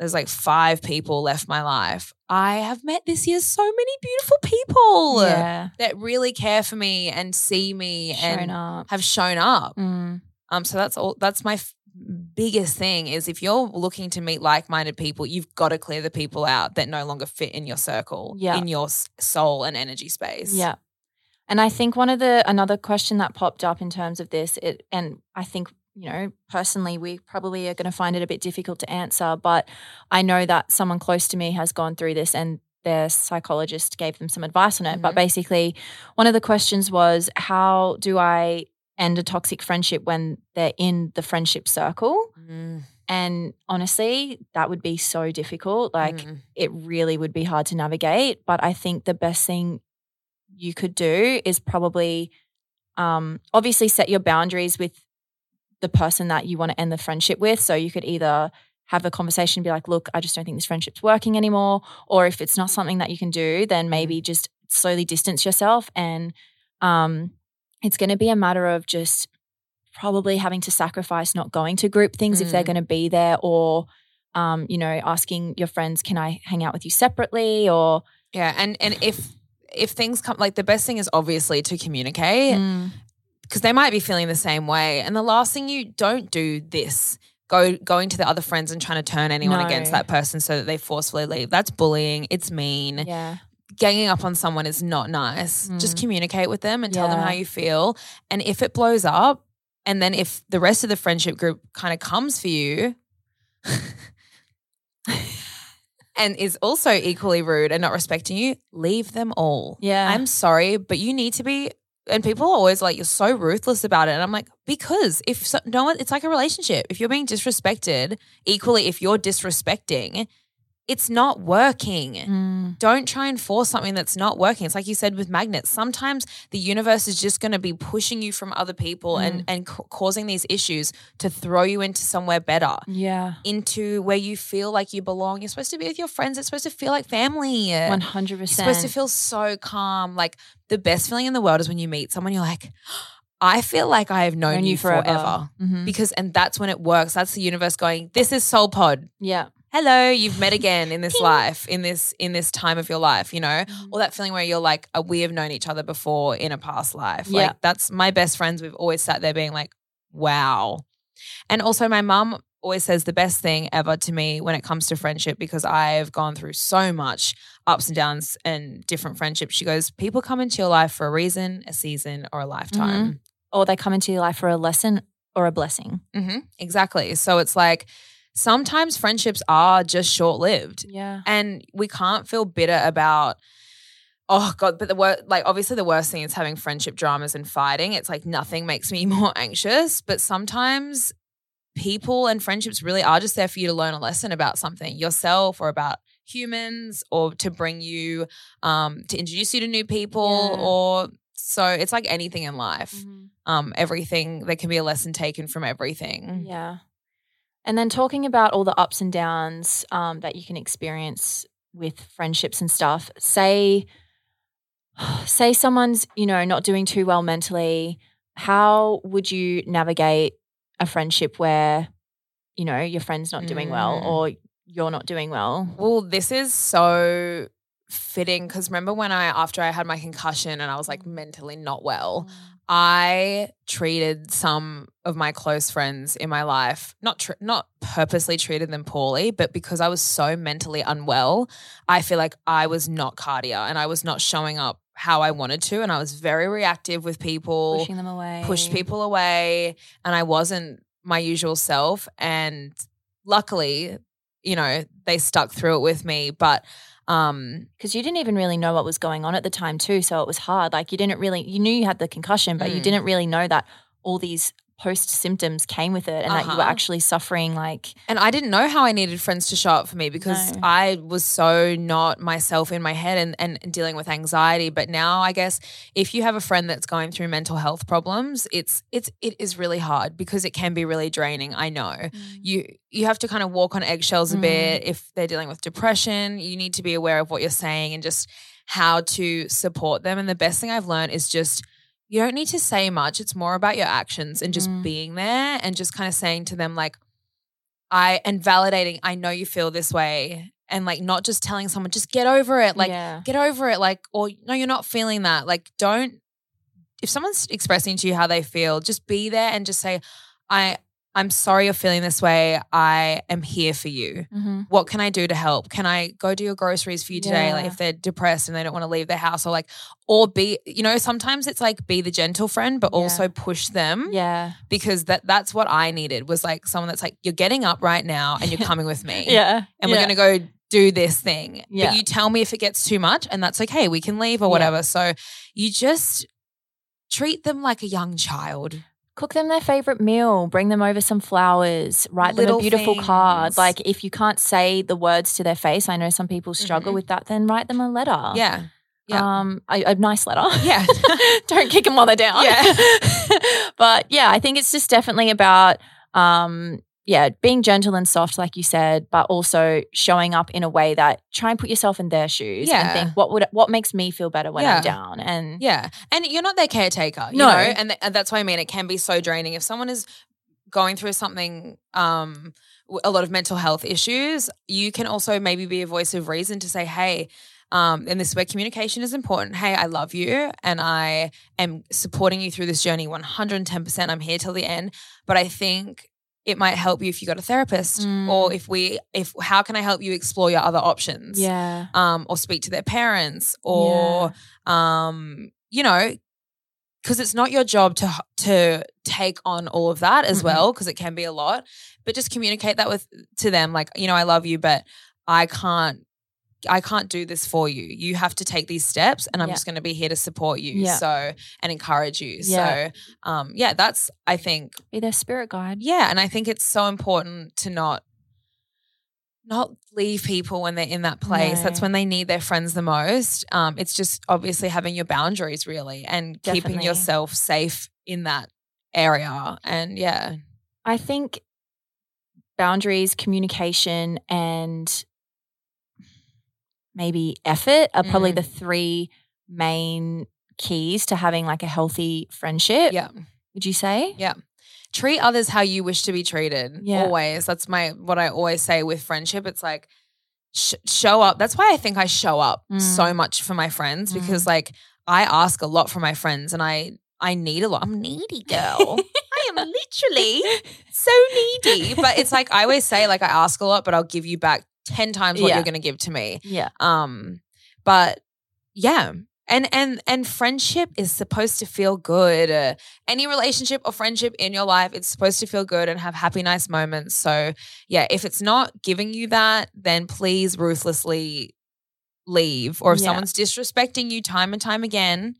there's like five people left my life. I have met this year so many beautiful people Yeah. that really care for me and see me Shown and up. have shown up. Mm. Um, so that's all. That's my biggest thing is if you're looking to meet like-minded people, you've got to clear the people out that no longer fit in your circle, Yeah. in your soul and energy space. Yeah. And I think one of the another question that popped up in terms of this, it, and I think you know personally we probably are going to find it a bit difficult to answer, but I know that someone close to me has gone through this and their psychologist gave them some advice on it. But Mhm. basically, one of the questions was, how do I end a toxic friendship when they're in the friendship circle. Mm, And honestly, that would be so difficult. Like, mm. it really would be hard to navigate. But I think the best thing you could do is probably um, obviously set your boundaries with the person that you want to end the friendship with. So you could either have a conversation and be like, look, I just don't think this friendship's working anymore. Or if it's not something that you can do, then maybe just slowly distance yourself. And um, it's going to be a matter of just probably having to sacrifice not going to group things if they're Mm. going to be there or um, you know, asking your friends, can I hang out with you separately? Or Yeah, and and if if things come like the best thing is obviously to communicate Mm, because they might be feeling the same way. And the last thing you don't do this go going to the other friends and trying to turn anyone No. against that person so that they forcefully leave. That's bullying. It's mean. yeah, Ganging up on someone is not nice. Just Mm. communicate with them and tell them how you feel. And if it blows up, and then if the rest of the friendship group kind of comes for you. And is also equally rude and not respecting you, leave them all. Yeah. I'm sorry, but you need to be. And people are always like, you're so ruthless about it. And I'm like, because if so, no one, it's like a relationship. If you're being disrespected, equally, if you're disrespecting, it's not working. Mm, Don't try and force something that's not working. It's like you said with magnets. Sometimes the universe is just going to be pushing you from other people and, and ca- causing these issues to throw you into somewhere better yeah, into where you feel like you belong. You're supposed to be with your friends. It's supposed to feel like family. one hundred You're supposed to feel so calm. Like the best feeling in the world is when you meet someone, you're like, I feel like I have known, you, forever. Mhm. Because, and that's when it works. That's the universe going, this is Soul Pod. Yeah, Hello, you've met again in this life, in this in this time of your life, you know, Mm-hmm. or that feeling where you're like, uh, we have known each other before in a past life. Yeah. Like that's my best friends. We've always sat there being like, wow. And also, my mum always says the best thing ever to me when it comes to friendship because I've gone through so much ups and downs and different friendships. She goes, people come into your life for a reason, a season, or a lifetime. or they come into your life for a lesson or a blessing. hmm Exactly. So it's like sometimes friendships are just short lived. Yeah, and we can't feel bitter about oh god but the worst like obviously the worst thing is having friendship dramas and fighting it's like nothing makes me more anxious but sometimes people and friendships really are just there for you to learn a lesson about something yourself or about humans or to bring you um to introduce you to new people Yeah. or so it's like anything in life Mhm. um everything there can be a lesson taken from everything Yeah. And then talking about all the ups and downs um, that you can experience with friendships and stuff. Say, say someone's you know not doing too well mentally. How would you navigate a friendship where you know your friend's not doing well Mm. or you're not doing well? Well, this is so fitting because remember when I, after I had my concussion and I was like mentally not well, I treated some of my close friends in my life, not tr- not purposely treated them poorly, but because I was so mentally unwell, I feel like I was not cardia and I was not showing up how I wanted to. And I was very reactive with people Pushing them away. pushed people away and I wasn't my usual self. And luckily, you know, they stuck through it with me. But um because you didn't even really know what was going on at the time too so it was hard like you didn't really you knew you had the concussion but you Mm. didn't really know that all these post symptoms came with it and that you were Uh-huh. actually suffering like and I didn't know how I needed friends to show up for me because No. I was so not myself in my head and, and dealing with anxiety. But now I guess if you have a friend that's going through mental health problems, it's it's it is really hard because it can be really draining. I know. you you have to kind of walk on eggshells a Mm. bit if they're dealing with depression you need to be aware of what you're saying and just how to support them and the best thing i've learned is just you don't need to say much it's more about your actions and just Mm. being there and just kind of saying to them like i and validating i know you feel this way and like not just telling someone just get over it like yeah get over it like or no you're not feeling that like don't if someone's expressing to you how they feel just be there and just say i i'm sorry you're feeling this way i am here for you Mhm. what can i do to help can i go do your groceries for you today like if they're depressed and they don't want to leave their house or like or be you know sometimes it's like be the gentle friend but Yeah. also push them yeah because that that's what i needed was like someone that's like you're getting up right now and you're coming with me yeah and we're going to go do this thing. Yeah. But you tell me if it gets too much, and that's okay. We can leave or Yeah. whatever. So you just treat them like a young child. Cook them their favorite meal, bring them over some flowers, write them Little a beautiful card. Like if you can't say the words to their face, I know some people struggle Mhm. with that, then write them a letter. Yeah. Yeah. Um, a, a nice letter. Yeah. Don't kick them while they're down. Yeah. but yeah, I think it's just definitely about um yeah, being gentle and soft, like you said, but also showing up in a way that try and put yourself in their shoes Yeah. and think what would what makes me feel better when Yeah. I'm down. And Yeah. And you're not their caretaker, you No. know? And, th- and that's what I mean. It can be so draining. If someone is going through something, um, a lot of mental health issues, you can also maybe be a voice of reason to say, hey, um, and this is where communication is important. Hey, I love you and I am supporting you through this journey 110%. I'm here till the end. But I think it might help you if you got a therapist Mm. or if we, if, how can I help you explore your other options? yeah. um, or speak to their parents, or um, you know, because it's not your job to to take on all of that as Mhm. well, because it can be a lot. But just communicate that with to them, like you know, I love you, but I can't. I can't do this for you. You have to take these steps, and I'm Yeah. just going to be here to support you. Yeah. So and encourage you. Yeah. So, um, yeah, that's I think Be their spirit guide. yeah, and I think it's so important to not not leave people when they're in that place. That's when they need their friends the most. Um, it's just obviously having your boundaries really and keeping yourself safe in that area. And yeah, I think boundaries, communication, and maybe effort are probably Mm. the three main keys to having like a healthy friendship. yeah. Would you say? Yeah. Treat others how you wish to be treated. Yeah. Always. That's my what I always say with friendship. It's like sh- show up. That's why I think I show up Mm. so much for my friends because like I ask a lot from my friends and I I need a lot. I'm needy girl. I am literally so needy. But it's like I always say like I ask a lot but I'll give you back 10 times what Yeah. you're going to give to me. Yeah. Um, but yeah. And and and friendship is supposed to feel good. Uh, any relationship or friendship in your life, it's supposed to feel good and have happy, nice moments. So yeah, if it's not giving you that, then please ruthlessly leave. Or if Yeah. someone's disrespecting you time and time again,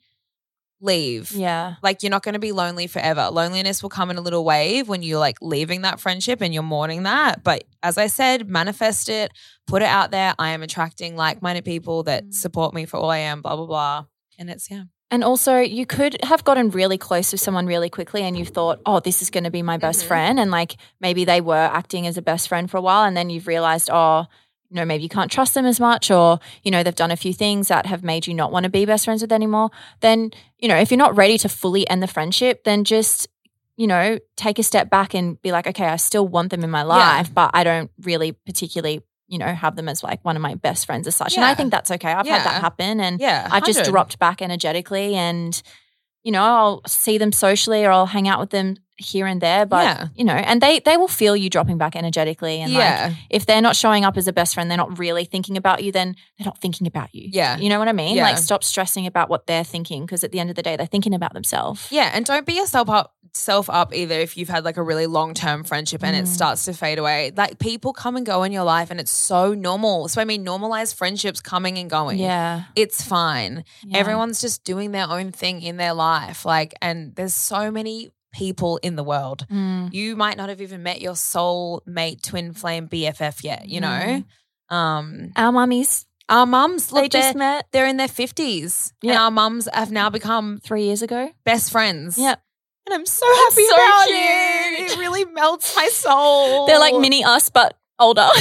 leave. Yeah. Like you're not going to be lonely forever. Loneliness will come in a little wave when you're like leaving that friendship and you're mourning that. But as I said, manifest it, put it out there. I am attracting like-minded people that Mm. support me for all I am, blah blah blah. And it's yeah. And also, you could have gotten really close with someone really quickly and you've thought, oh, this is going to be my best Mhm. friend. And like maybe they were acting as a best friend for a while. And then you've realized, oh, you know, maybe you can't trust them as much, or, you know, they've done a few things that have made you not want to be best friends with anymore. Then, you know, if you're not ready to fully end the friendship, then just, you know, take a step back and be like, okay, I still want them in my life, but I don't really particularly, you know, have them as like one of my best friends as such. And I think that's okay. I've had that happen. And Yeah. I've just dropped back energetically and you know I'll see them socially or I'll hang out with them here and there but Yeah. you know and they they will feel you dropping back energetically and like yeah. if they're not showing up as a best friend they're not really thinking about you then they're not thinking about you Yeah. you know what I mean Yeah. like stop stressing about what they're thinking because at the end of the day they're thinking about themselves Yeah, and don't beat yourself up self up either if you've had like a really long term friendship and it Mm. starts to fade away. Like people come and go in your life and it's so normal. So I mean normalize friendships coming and going. yeah, It's fine. yeah. Everyone's just doing their own thing in their life. Like and there's so many people in the world. Mm. You might not have even met your soul mate twin flame BFF yet, you know? Mm. Um our mummies our mums they look just they're, met they're in their 50s. And Yeah. our mums have now become three years ago best friends. yeah And I'm so happy so about cute. you. It really melts my soul. they're like mini us but older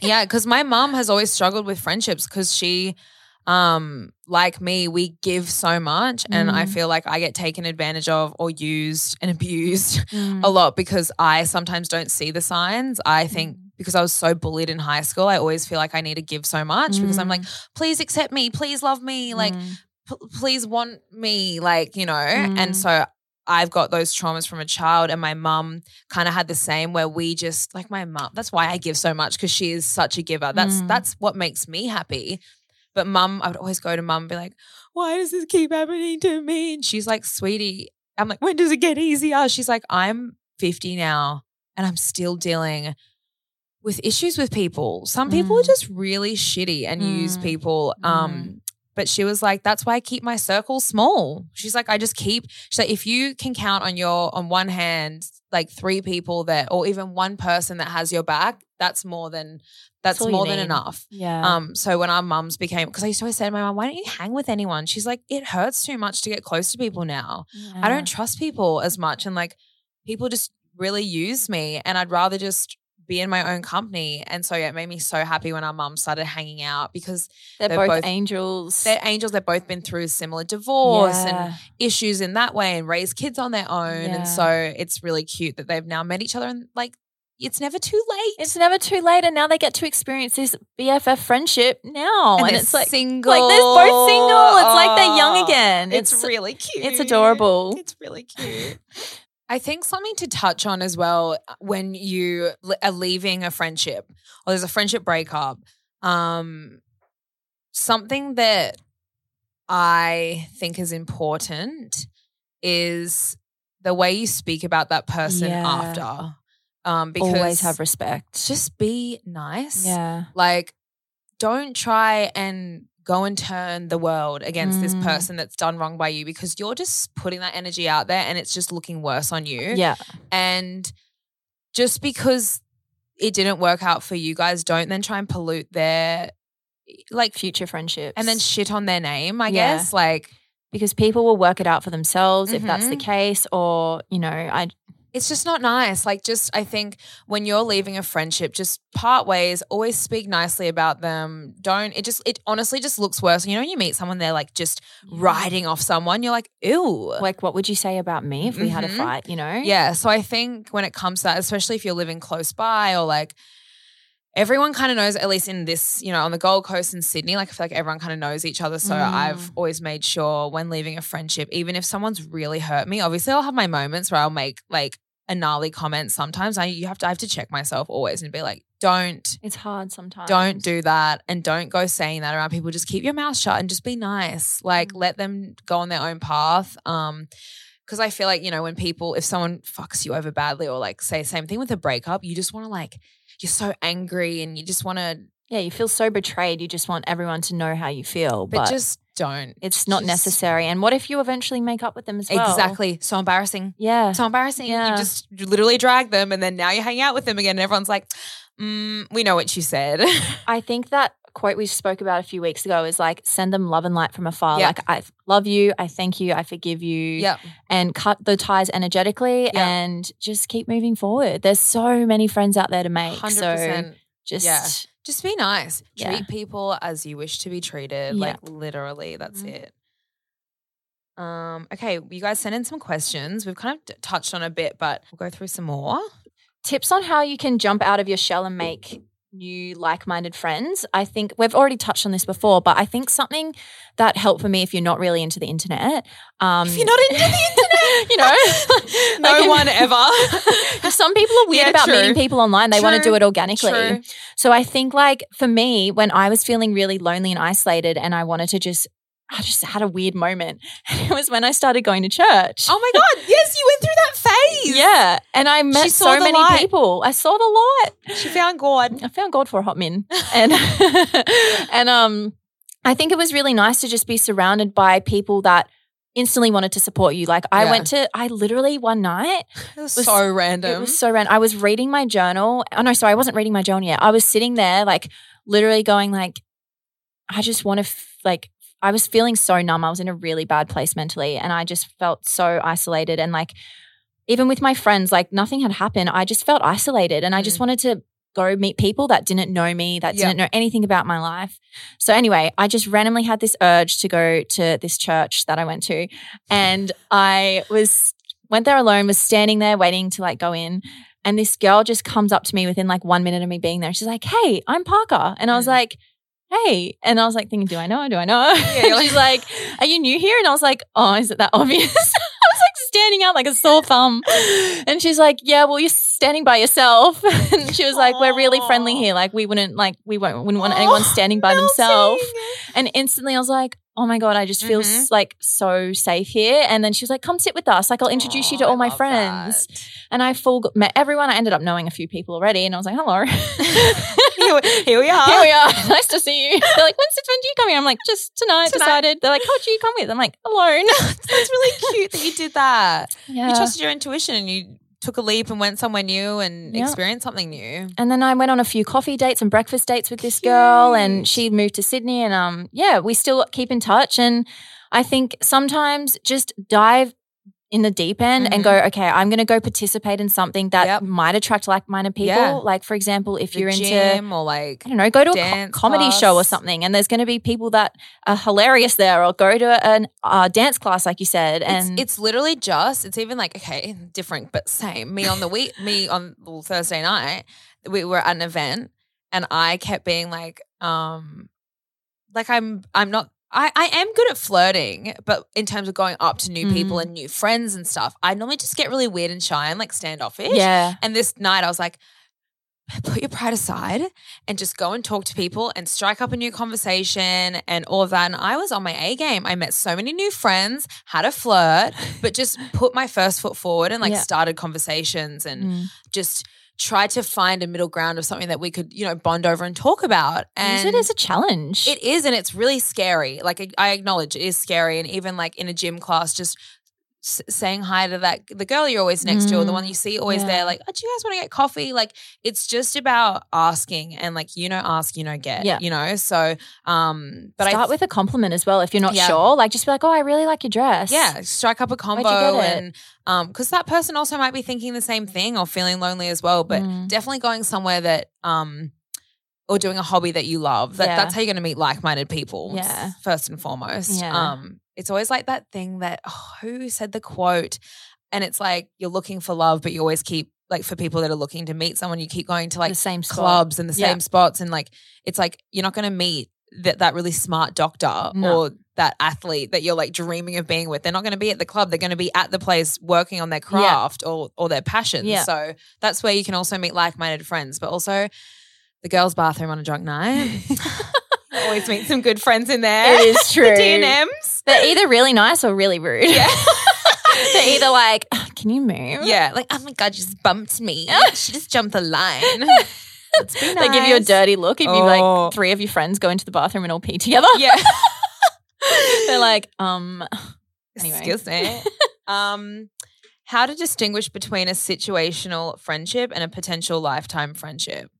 Yeah, because my mom has always struggled with friendships because she, um, like me, we give so much, and I Mm. feel like I get taken advantage of or used and abused Mm. a lot because I sometimes don't see the signs. I think Mm. because I was so bullied in high school, I always feel like I need to give so much because I'm like, please accept me, please love me, like Mm. p- please want me like you know Mm. and so i've got those traumas from a child and my mum kind of had the same where we just like my mum that's why i give so much because she is such a giver that's Mm. that's what makes me happy but mum i would always go to mum and be like why does this keep happening to me and she's like sweetie i'm like when does it get easier she's like i'm 50 now and i'm still dealing with issues with people some people are Mm. just really shitty and use Mm. people um Mm. But she was like, that's why I keep my circle small. She's like, I just keep, she's like, if you can count on your, on one hand, like three people that, or even one person that has your back, that's more than, that's you more than enough. Yeah. Um, so when our mums became, because I used to always say to my mum, why don't you hang with anyone? She's like, it hurts too much to get close to people now. I don't trust people as much. And like people just really use me and I'd rather just be in my own company. And so yeah, it made me so happy when our mum started hanging out because They're, they're both, both- angels. they're angels. They've both been through similar divorce Yeah. and issues in that way and raised kids on their own. Yeah. And so it's really cute that they've now met each other and like it's never too late. It's never too late, and now they get to experience this BFF friendship now, and, they're it's like single. like they're both single. It's like they're young Oh, again. It's, It's- really cute. it's adorable. It's really cute. I think something to touch on as well uh, when you are leaving a friendship or there's a friendship breakup. Um, something that I think is important is the way you speak about that person Yeah. after. Um, because always have respect. just be nice. yeah, Like, don't try and go and turn the world against this Mm. person that's done wrong by you because you're just putting that energy out there and it's just looking worse on you. yeah, And just because it didn't work out for you guys, don't then try and pollute their like future friendships, and then shit on their name, I Yeah. guess. Like because people will work it out for themselves if that's the Mhm. case, or you know, I it's just not nice. Like, just I think when you're leaving a friendship, just part ways. Always speak nicely about them. Don't. It just. It honestly just looks worse. You know, when you meet someone, they're like just riding off someone. You're like, ew. like, what would you say about me if we had a Mhm. fight? You know, yeah. So I think when it comes to that, especially if you're living close by or like. Everyone kind of knows, at least in this, you know, on the Gold Coast in Sydney, like I feel like everyone kind of knows each other. So Mm. I've always made sure when leaving a friendship, even if someone's really hurt me, obviously I'll have my moments where I'll make like a gnarly comment sometimes. I you have to I have to check myself always and be like, don't it's hard sometimes. don't do that and don't go saying that around people. Just keep your mouth shut and just be nice. Like Mm. let them go on their own path. Um because I feel like, you know, when people, if someone fucks you over badly or like say same thing with a breakup, you just want to like, you're so angry and you just want to, Yeah, you feel so betrayed. You just want everyone to know how you feel, but, but, just don't. it's not just- necessary. And what if you eventually make up with them as well? Exactly. So embarrassing. Yeah. So embarrassing. Yeah. You just literally drag them and then now you hang out with them again. And everyone's like, mm, we know what you said. I think that quote we spoke about a few weeks ago is like send them love and light from afar. Yeah. Like I love you, I thank you, I forgive you, yep. and cut the ties energetically Yeah. and just keep moving forward. There's so many friends out there to make. 100%. So just Yeah. Just be nice. Yeah. Treat people as you wish to be treated. Yeah. Like literally, that's Mhm. it. Um, okay, you guys sent in some questions. We've kind of touched on a bit, but we'll go through some more. tips on how you can jump out of your shell and make new like-minded friends. I think we've already touched on this before, but I think something that helped for me if you're not really into the internet. Um, If you're not into the internet, you know, no like- one ever. Some people are weird Yeah, about true. meeting people online. They want to do it organically. True. So I think like for me, when I was feeling really lonely and isolated and I wanted to just I just had a weird moment. It was when I started going to church. Oh my god! Yes, you went through that phase. yeah. And I met so many light. people. I saw the light. she found God. I found God for a hot min. And and um I think it was really nice to just be surrounded by people that instantly wanted to support you. Like I Yeah. went to I literally one night It was, was- so random. It was so random. I was reading my journal. Oh no, sorry, I wasn't reading my journal yet. I was sitting there, like literally going, like, I just want to, f- like, I was feeling so numb. I was in a really bad place mentally, and I just felt so isolated. And like, even with my friends, like nothing had happened. I just felt isolated, and I just Mm. wanted to go meet people that didn't know me, that didn't know anything about my life. So anyway, I just randomly had this urge to go to this church that I went to, and I was went there alone, was standing there waiting to like go in. And this girl just comes up to me within like one minute of me being there. She's like, Hey, I'm Parker. And I was Mm. like, Hey. And I was like thinking, Do I know? Do I know her? you're like- she's like, Are you new here? And I was like, Oh, is it that obvious? I was like standing out like a sore thumb. And she's like, Yeah, well, you're standing by yourself. and she was like, we're really friendly here. Like we wouldn't like we won't wouldn't want anyone standing by themselves. And instantly I was like, oh my God, I just feel Mhm. like so safe here. And then she was like, come sit with us. Like I'll introduce you to Oh, I all my friends. that. And I full met everyone. I ended up knowing a few people already. And I was like, hello. Here, we- here we are. Here we are. nice to see you. They're like, when's it, when do you come here? I'm like, just tonight, Tonight. decided. They're like, how do you come with? I'm like, alone. That's really cute that you did that. yeah. You trusted your intuition and you took a leap and went somewhere new and Yeah. experienced something new. And then I went on a few coffee dates and breakfast dates with this girl, and she moved to Sydney. And um, yeah, we still keep in touch. And I think sometimes just dive in the deep end and go, okay, I'm going to go participate in something that Yep. might attract like-minded people. Yeah. Like for example, if The you're into or like I don't know, go to a co- comedy show or something, and there's going to be people that are hilarious there, or go to an uh, dance class, like you said, and it's, it's literally just it's even like okay different but same me on the week me on well, thursday night we were at an event and i kept being like um like i'm i'm not I, I am good at flirting, but in terms of going up to new people Mm. and new friends and stuff, I normally just get really weird and shy and like standoffish. yeah, And this night I was like, put your pride aside and just go and talk to people and strike up a new conversation and all of that. And I was on my A game. I met so many new friends, had a flirt, but just put my first foot forward and like Yeah. started conversations and Mm. just tried to find a middle ground of something that we could, you know, bond over and talk about. And use it as a challenge. it is, and it's really scary. Like I- I acknowledge it is scary, and even like in a gym class, just s- saying hi to that the girl you're always next to, or the Mm, one you see always yeah. there. Like, oh, do you guys want to get coffee? Like, it's just about asking, and like you know, ask, you know, get. Yeah. you know. So, um, but Start I with a compliment as well if you're not Yeah. sure. Like just be like, oh, I really like your dress. yeah, strike up a combo, and um, because that person also might be thinking the same thing or feeling lonely as well. But Mm. definitely going somewhere that um. Or doing a hobby that you love. That, Yeah. That's how you're going to meet like-minded people. Yeah. First and foremost. Yeah. Um, it's always like that thing that oh, who said the quote, and it's like you're looking for love, but you always keep like for people that are looking to meet someone, you keep going to like the same spot. clubs and the Yeah. same spots, and like it's like you're not going to meet that that really smart doctor No. or that athlete that you're like dreaming of being with. They're not going to be at the club. They're going to be at the place working on their craft or or their passion. Yeah. So that's where you can also meet like-minded friends, but also the girls' bathroom on a drunk night. Always meet some good friends in there. It is true. the D&Ms. They're either really nice or really rude. Yeah. They're either like, "Ah, can you move? Yeah, like oh my god, you just bumped me. she just jumped the line. Be They give you a dirty look if you Oh. like three of your friends go into the bathroom and all pee together. Yeah. They're like, um, Anyway. Excuse me. um, how to distinguish between a situational friendship and a potential lifetime friendship?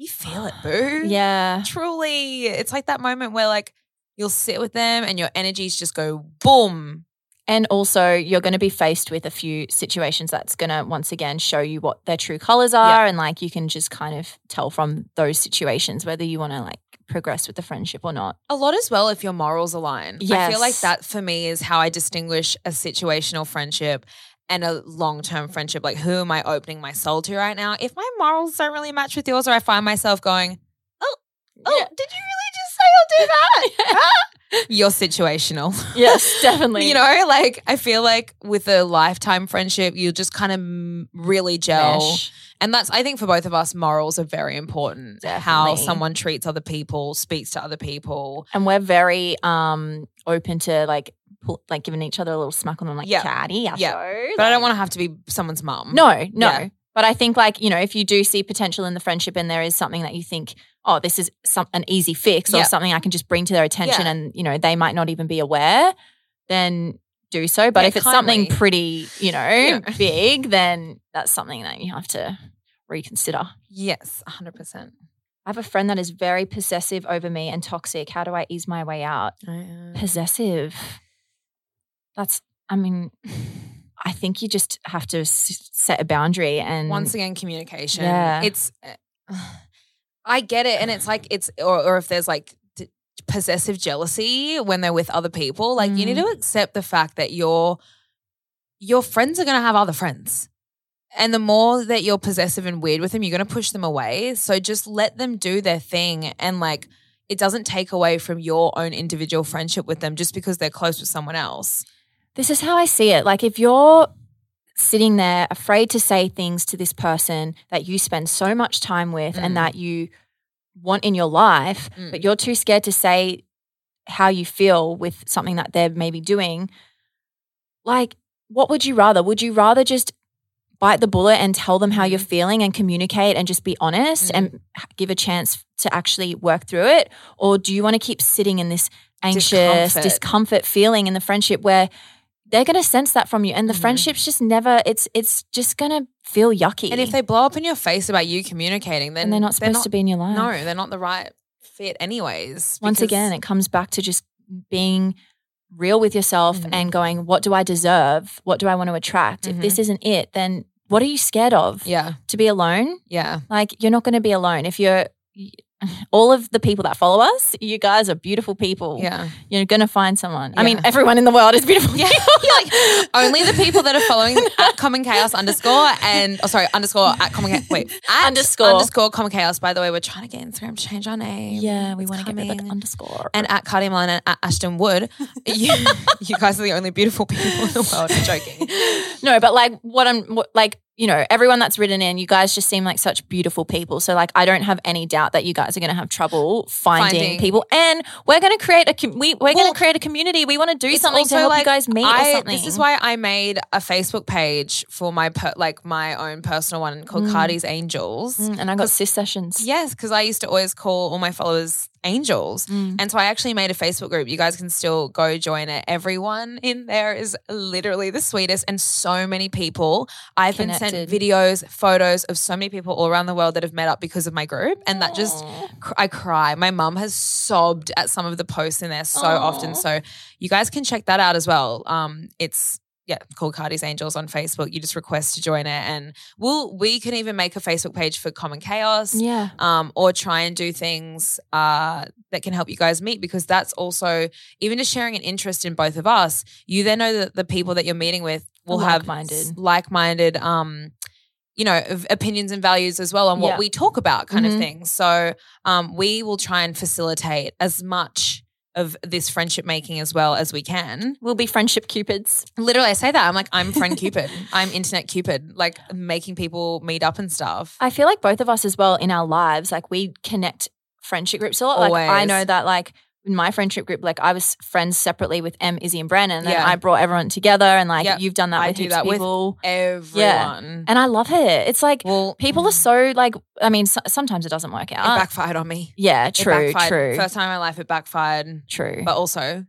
You feel it, boo. yeah. Truly, it's like that moment where like you'll sit with them and your energies just go boom. And also, you're going to be faced with a few situations that's going to once again show you what their true colors are. And like, you can just kind of tell from those situations whether you want to like progress with the friendship or not. A lot as well if your morals align. I feel like that for me is how I distinguish a situational friendship and a long term friendship. Like, who am I opening my soul to right now? If my morals don't really match with yours, or I find myself going, oh, oh, Yeah. did you really just say you'll do that? You're situational. Yes, definitely. You know, like I feel like with a lifetime friendship, you just kind of really gel. Mesh. And that's, I think, for both of us, morals are very important. How someone treats other people, speaks to other people. and we're very um open to like pull, like giving each other a little smack on them like Yeah. catty Yeah. but I don't want to have to be someone's mum. no no Yeah. but i think like you know if you do see potential in the friendship and there is something that you think oh this is some an easy fix or Yeah. something i can just bring to their attention Yeah. and you know they might not even be aware then do so but Yeah, if it's something pretty you know Yeah. big then that's something that you have to reconsider Yes, 100%. i have a friend that is very possessive over me and toxic how do i ease my way out possessive. That's, I mean, I think you just have to s- set a boundary and Once again, communication. Yeah. It's, uh, I get it. And it's like, it's, or, or if there's like, possessive jealousy when they're with other people like you need Mm. to accept the fact that your your friends are going to have other friends and the more that you're possessive and weird with them you're going to push them away so just let them do their thing and like it doesn't take away from your own individual friendship with them just because they're close with someone else this is how I see it. Like if you're sitting there afraid to say things to this person that you spend so much time with Mm. and that you want in your life, Mm. but you're too scared to say how you feel with something that they're maybe doing, like, what would you rather? Would you rather just bite the bullet and tell them how you're Mhm. feeling and communicate and just be honest and give a chance to actually work through it? Or do you want to keep sitting in this anxious Discomfort. discomfort, feeling in the friendship where they're going to sense that from you and the Mhm. friendship's just never it's it's just going to feel yucky. And if they blow up in your face about you communicating, then and they're not supposed to be in your life. No, they're not the right fit, anyways. Once again, it comes back to just being real with yourself Mhm. and going, what do I deserve? What do I want to attract? If this isn't it, then what are you scared of? yeah, To be alone? yeah, Like, you're not going to be alone. If you're, all of the people that follow us, you guys are beautiful people. yeah. You're going to find someone. I mean, everyone in the world is beautiful. Yeah, like only the people that are following at Common Chaos underscore and oh sorry underscore at Common Chaos wait at Underscore. underscore Common Chaos. By the way, we're trying to get Instagram to change our name. Yeah, we want to get rid of the underscore. and at Cardi and at Ashton Wood. You, you guys are the only beautiful people in the world. I'm joking. no, but like what I'm what, like, you know, everyone that's written in, you guys just seem like such beautiful people. So like, I don't have any doubt that you guys are going to have trouble finding, Finding. people, and we're going to create a com- we, we're going to create a community. We want to do It's something to also, help you like, guys meet or I- something. This is why I made a Facebook page for my per, like my own personal one called Mm. Cardi's Angels. Mm, and I got sis sessions. Yes, because I used to always call all my followers angels. Mm. And so I actually made a Facebook group. You guys can still go join it. Everyone in there is literally the sweetest and so many people. I've been sent videos, photos of so many people all around the world that have met up because of my group. And that just, cr- I cry. My mum has sobbed at some of the posts in there so often. So you guys can check that out as well. Um, It's, yeah, called Cardi's Angels on Facebook. You just request to join it, and we'll we can even make a Facebook page for Common Chaos Yeah. um, or try and do things uh, that can help you guys meet because that's also even just sharing an interest in both of us. You then know that the people that you're meeting with will have Like-minded. like-minded, um, you know, opinions and values as well on what Yeah. we talk about, kind Mhm. of thing. So um, we will try and facilitate as much of this friendship making as well as we can. We'll be friendship cupids. Literally, I say that I'm like I'm friend Cupid, I'm internet Cupid, like making people meet up and stuff. I feel like both of us as well in our lives, like we connect friendship groups a lot. Like I know that like in my friendship group, like I was friends separately with M, Izzy, and Brandon, and Yeah. I brought everyone together, and like Yep. you've done that I with do that of with people, Everyone. and I love it. It's like Well, people are so like. I mean, so, sometimes it doesn't work it out. backfired on me. yeah, It true, backfired. true, First time in my life, it backfired. true. But also,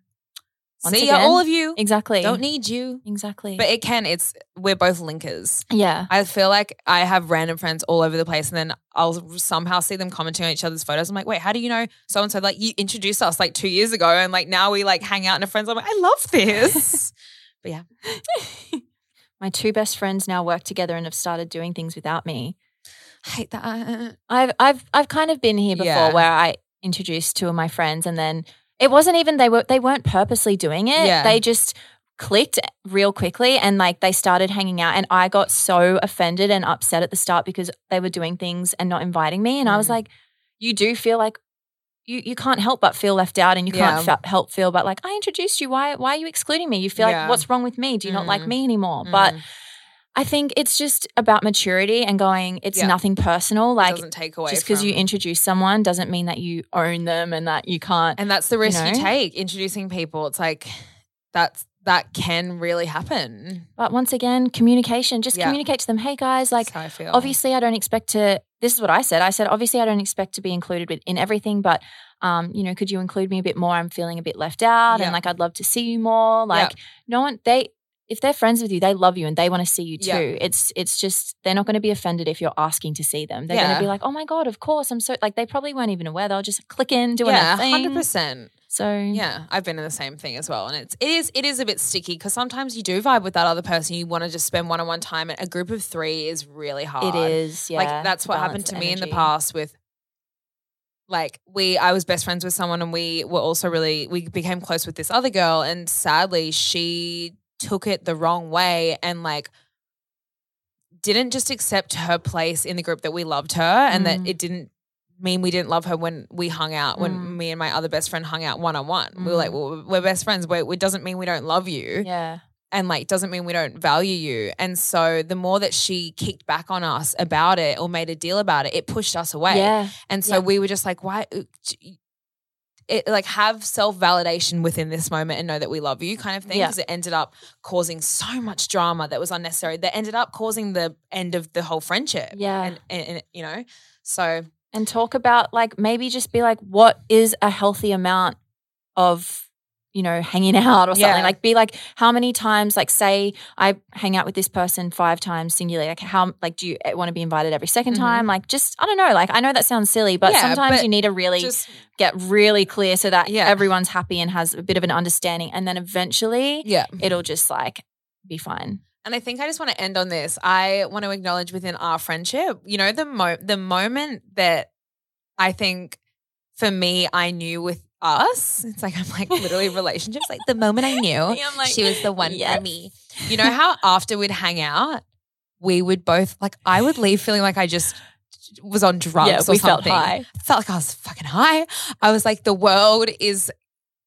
Once see ya, again, all of you. exactly. Don't need you. exactly. But it can. It's we're both linkers. yeah, I feel like I have random friends all over the place, and then I'll somehow see them commenting on each other's photos. I'm like, wait, how do you know so and so? Like, you introduced us like two years ago, and like now we like hang out and are friends. I'm like, I love this. but yeah, my two best friends now work together and have started doing things without me. I hate that. I've I've I've kind of been here before Yeah. where I introduced two of my friends and then it wasn't even they were they weren't purposely doing it. Yeah. They just clicked real quickly and like they started hanging out and I got so offended and upset at the start because they were doing things and not inviting me and I was Mm. like you do feel like you, you can't help but feel left out and you can't fe- help feel but like I introduced you why why are you excluding me you feel Yeah. like what's wrong with me do you not like Mm. me anymore but Mm. I think it's just about maturity and going, it's Yeah. nothing personal. It Like, doesn't take away just because you introduce someone doesn't mean that you own them and that you can't. And that's the risk you, know? take introducing people. It's like that's that can really happen. but once again, communication, just Yeah. communicate to them, hey guys, like, I obviously I don't expect to, this is what I said. I said, obviously I don't expect to be included with, in everything, but, um, you know, could you include me a bit more? I'm feeling a bit left out Yeah. and like, I'd love to see you more. Like, no one, they, if they're friends with you, they love you and they want to see you too. Yeah. It's it's just they're not going to be offended if you're asking to see them. They're going to be like, "Oh my god, of course!" I'm so like they probably weren't even aware. They'll just click in, doing yeah, hundred percent. So Yeah, I've been in the same thing as well, and it's it is it is a bit sticky because sometimes you do vibe with that other person. You want to just spend one on one time, and a group of three is really hard. it is. Yeah, like that's what happened to me in the past with. Like we, I was best friends with someone, and we were also really we became close with this other girl, and sadly, she took it the wrong way and like didn't just accept her place in the group that we loved her, and that Mm. it didn't mean we didn't love her when we hung out, when Mm. me and my other best friend hung out one on one. We were like, Mm. well, we're best friends, but it doesn't mean we don't love you. Yeah, and like doesn't mean we don't value you. And so the more that she kicked back on us about it or made a deal about it, it pushed us away. Yeah. And so Yeah. we were just like, why? It, like have self validation within this moment and know that we love you, kind of thing. Yeah. Because it ended up causing so much drama that was unnecessary. That ended up causing the end of the whole friendship. Yeah. and, and, and you know, so and talk about like maybe just be like what is a healthy amount of you know hanging out or something Yeah. like be like how many times like say i hang out with this person five times singularly like how like do you want to be invited every 2nd Mhm. time like just i don't know like i know that sounds silly but Yeah, sometimes but you need to really just get really clear so that Yeah. everyone's happy and has a bit of an understanding and then eventually yeah. it'll just like be fine And I think I just want to end on this. I want to acknowledge within our friendship, you know, the mo- the moment that I think for me I knew with us, it's like I'm like literally relationships. Like the moment I knew like, she was the one yes. for me. You know how after we'd hang out, we would both like I would leave feeling like I just was on drugs yeah or we felt something. high Felt like I was fucking high. I was like the world is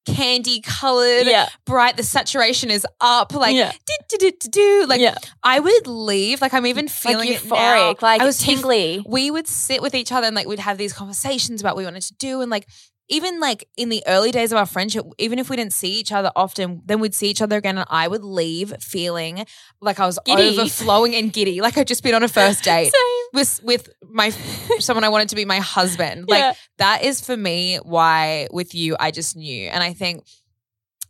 candy colored, yeah bright. The saturation is up. Like Yeah. do, do, do, do, do. like yeah I would leave. Like I'm even feeling like it now. like I was tingly we would sit with each other and like we'd have these conversations about what we wanted to do and like even like in the early days of our friendship, even if we didn't see each other often, then we'd see each other again and I would leave feeling like I was Giddy. overflowing and giddy, like I'd just been on a first date Same. with with my someone I wanted to be my husband. Like Yeah. that is for me why with you I just knew. And I think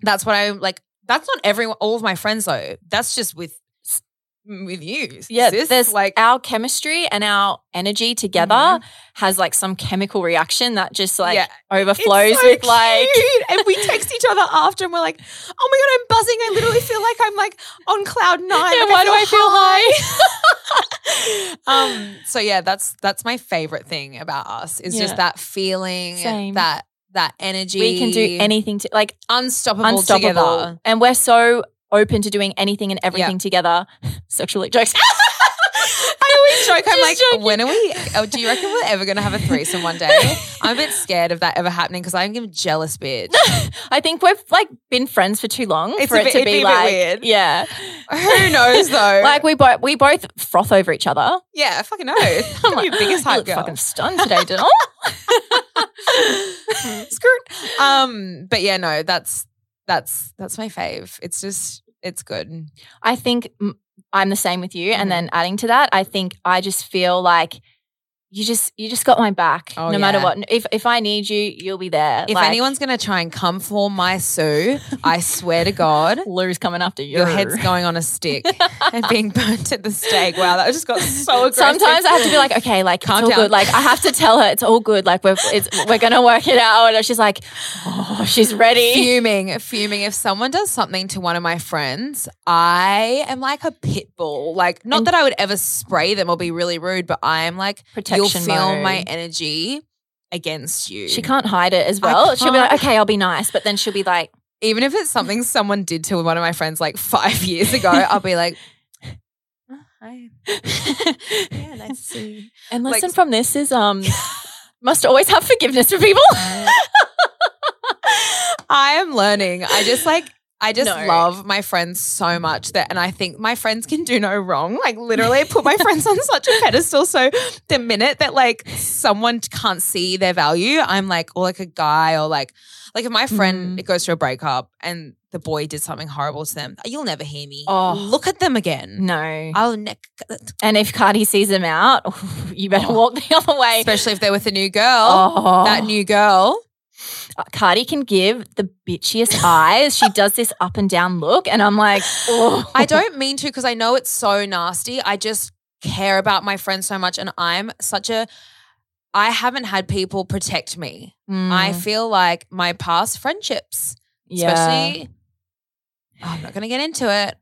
that's what I'm like that's not everyone all of my friends though. That's just with with you. Yeah, sis. there's like our chemistry and our energy together Mhm. has like some chemical reaction that just like Yeah. overflows so with like and we text each other after and we're like, oh my god, I'm buzzing. I literally feel like I'm like on cloud nine. Yeah, Like, why do I feel high? um, so yeah, that's that's my favorite thing about us is Yeah. just that feeling, Same. that that energy. we can do anything to like unstoppable, unstoppable, together. and we're so open to doing anything and everything together. Sexual jokes. I always joke. I'm Just like, joking. when are we? Oh, do you reckon we're ever going to have a threesome one day? I'm a bit scared of that ever happening because I'm a jealous bitch. I think we've like been friends for too long It's for it to be be a bit like weird. yeah. Who knows though? Like we both we both froth over each other. yeah, I fucking know. I'm your biggest hype girl. fucking stunned today, Dinnell. Skirt. Um, but yeah, no, that's that's that's my fave. It's just it's good. I think I'm the same with you. Mhm. And then adding to that, I think I just feel like you just you just got my back Oh, no matter what. If if I need you, you'll be there. If Like, anyone's gonna try and come for my Sue, I swear to God, Lou's coming after you. your head's going on a stick and being burnt at the stake. Wow, that just got so aggressive. Sometimes I have to be like, okay, like Calm it's all down. good. Like I have to tell her it's all good. Like we're it's, we're gonna work it out. And she's like, oh, she's ready. fuming, fuming. If someone does something to one of my friends, I am like a pit bull. Like, not And- that I would ever spray them or be really rude, but I am like, Protection you'll feel mode. my energy against you. She can't hide it as well. She'll be like, okay, I'll be nice, but then she'll be like, Even if it's something someone did to one of my friends like five years ago, I'll be like, "Oh, hi. Yeah, nice to see you. and Like- lesson from this is um must always have forgiveness for people. I am learning. I just like I just No. love my friends so much that and I think my friends can do no wrong. Like literally I put my friends on such a pedestal. So the minute that like someone can't see their value, I'm like, or like a guy or like like if my friend Mm. goes through a breakup and the boy did something horrible to them, you'll never hear me. Oh. Look at them again. no. I'll ne- And if Cardi sees them out, you better Oh. walk the other way. especially if they're with a new girl. Oh, That new girl. Cardi can give the bitchiest eyes. She does this up and down look, and I'm like, oh. I don't mean to because I know it's so nasty. I just care about my friends so much, and I'm such a. I haven't had people protect me. Mm, I feel like my past friendships, yeah. especially. I'm not going to get into it,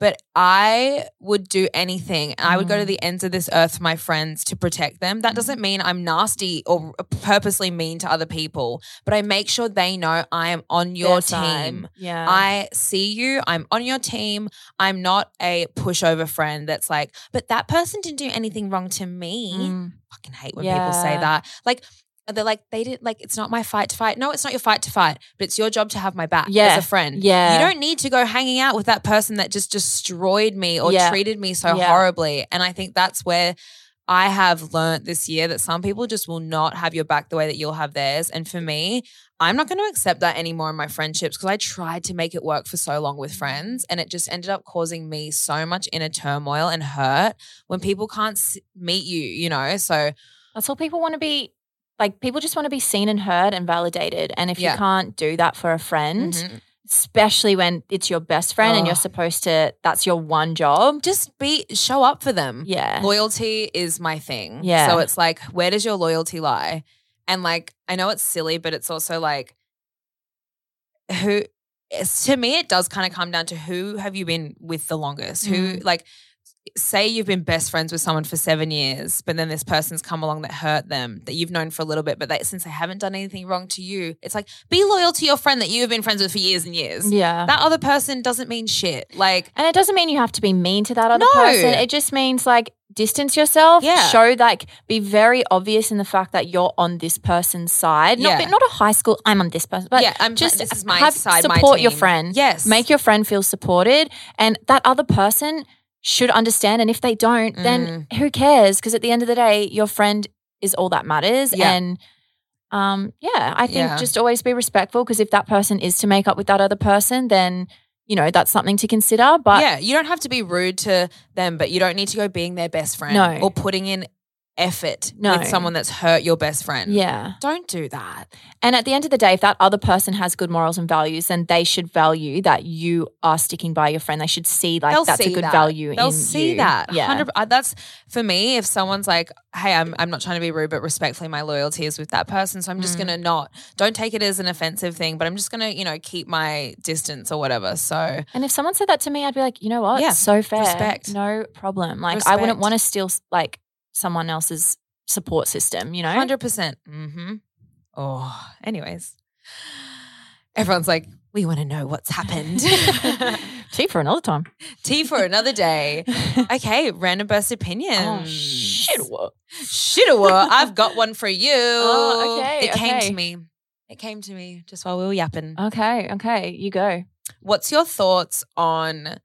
but I would do anything. I would go to Mm. the ends of this earth for my friends to protect them. That doesn't mean I'm nasty or purposely mean to other people, but I make sure they know I am on your Their team. Yeah. I see you. I'm on your team. I'm not a pushover friend that's like, but that person didn't do anything wrong to me. Mm, Fucking hate when people say that. Like, they're like, they didn't like, it's not my fight to fight. No, it's not your fight to fight, but it's your job to have my back Yeah. as a friend. Yeah. You don't need to go hanging out with that person that just destroyed me or Yeah. treated me so Yeah. horribly. And I think that's where I have learnt this year that some people just will not have your back the way that you'll have theirs. And for me, I'm not going to accept that anymore in my friendships because I tried to make it work for so long with friends and it just ended up causing me so much inner turmoil and hurt when people can't meet you, you know? So, That's all people want to be. Like people just want to be seen and heard and validated. And if Yeah. you can't do that for a friend, mhm. especially when it's your best friend and you're Oh. supposed to, that's your one job. just be, show up for them. Yeah. Loyalty is my thing. Yeah. So it's like, where does your loyalty lie? And like, I know it's silly, but it's also like, who, to me, it does kind of come down to who have you been with the longest? Who, Mm. like, say you've been best friends with someone for seven years, but then this person's come along that hurt them that you've known for a little bit, but they, since they haven't done anything wrong to you, it's like, be loyal to your friend that you have been friends with for years and years. Yeah. That other person doesn't mean shit. Like, and it doesn't mean you have to be mean to that other No. person. It just means like distance yourself. Yeah. Show like be very obvious in the fact that you're on this person's side. Not Yeah. not a high school. I'm on this person, but yeah, I'm just this is my have, side, my support your friend. Yes, Make your friend feel supported, and that other person should understand. And if they don't, then Mm. who cares? Because at the end of the day, your friend is all that matters. Yeah. And um, yeah, I think Yeah. just always be respectful. Because if that person is to make up with that other person, then you know that's something to consider. But yeah, you don't have to be rude to them, but you don't need to go being their best friend No. or putting in effort No. with someone that's hurt your best friend. yeah. Don't do that. And at the end of the day, if that other person has good morals and values, then they should value that you are sticking by your friend. They should see like They'll that's see a good that. value They'll in see you. that. Yeah. that's for me. If someone's like, "Hey, I'm I'm not trying to be rude, but respectfully, my loyalty is with that person, so I'm just Mm. gonna not. Don't take it as an offensive thing, but I'm just gonna, you know, keep my distance or whatever. So And if someone said that to me, I'd be like, you know what? Yeah. So fair. Respect. No problem. Like I wouldn't want to steal like someone else's support system, you know? Hundred percent. Mm-hmm. Oh, anyways, everyone's like, we want to know what's happened. Tea for another time. Tea for another day. Okay, random burst opinions. Oh shit. Shitawa, I've got one for you. Oh, okay, It came okay. to me. It came to me just while we were yapping. Okay, okay. You go. What's your thoughts on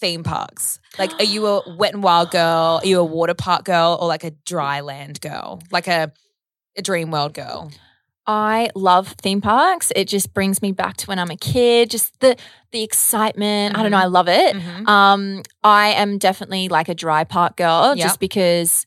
theme parks? Like, are you a wet and wild girl? Are you a water park girl or like a dry land girl? Like a, a dream world girl? I love theme parks. It just brings me back to when I'm a kid. Just the the excitement. I don't know. I love it. Mhm. Um, I am definitely like a dry park girl, Yep. just because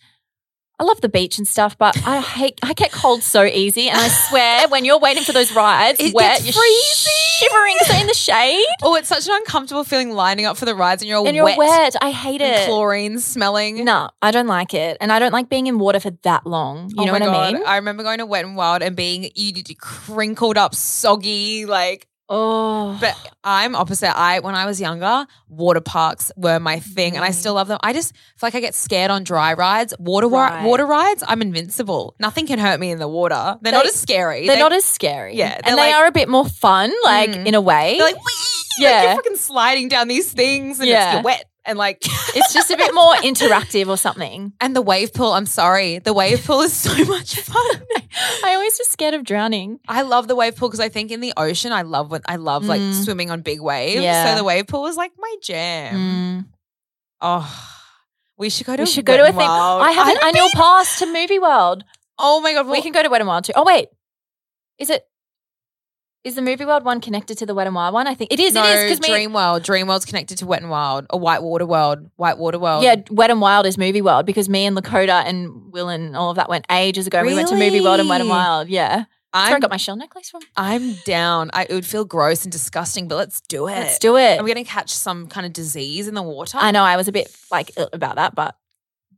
I love the beach and stuff. But I hate I get cold so easy, and I swear when you're waiting for those rides, It wet, you're freezing. shivering so in the shade, Oh, it's such an uncomfortable feeling lining up for the rides and you're all and you're wet, wet. I hate it. chlorine smelling. No, I don't like it, and I don't like being in water for that long. You oh know what God. I mean? I remember going to Wet and Wild and being you crinkled up, soggy, like oh, But I'm opposite. I when I was younger, water parks were my thing, and I Mm. still love them. I just feel like I get scared on dry rides. Water Right. water rides, I'm invincible. Nothing can hurt me in the water. They're not They- as scary. they're They- not as scary. Yeah, they're and they like- are a bit more fun, like Mm. in a way. They're like, Wee! Yeah. like you're fucking sliding down these things, and Yeah. it's you're wet and like. it's just a bit more interactive or something. and the wave pool. I'm sorry, the wave pool is so much fun. I always was scared of drowning. I love the wave pool because I think in the ocean, I love what I love like Mm. swimming on big waves. Yeah. So the wave pool is like my jam. Mm. Oh, we should go to. We should go to a thing. I have an annual been. pass to Movie World. Oh my god, we can go to Wet and Wild too. Oh wait, is it? Is the Movie World one connected to the Wet and Wild one? I think it is. No, it is because Dream World. Dream World's connected to Wet and Wild or White Water World. White Water World. yeah, Wet and Wild is Movie World because me and Lakota and Will and all of that went ages ago. We went to Movie World and Wet and Wild. Yeah, that's where I I'm, got my shell necklace from. I'm down. I, it would feel gross and disgusting, but let's do it. Let's do it. Are we going to catch some kind of disease in the water? I know I was a bit like about that, but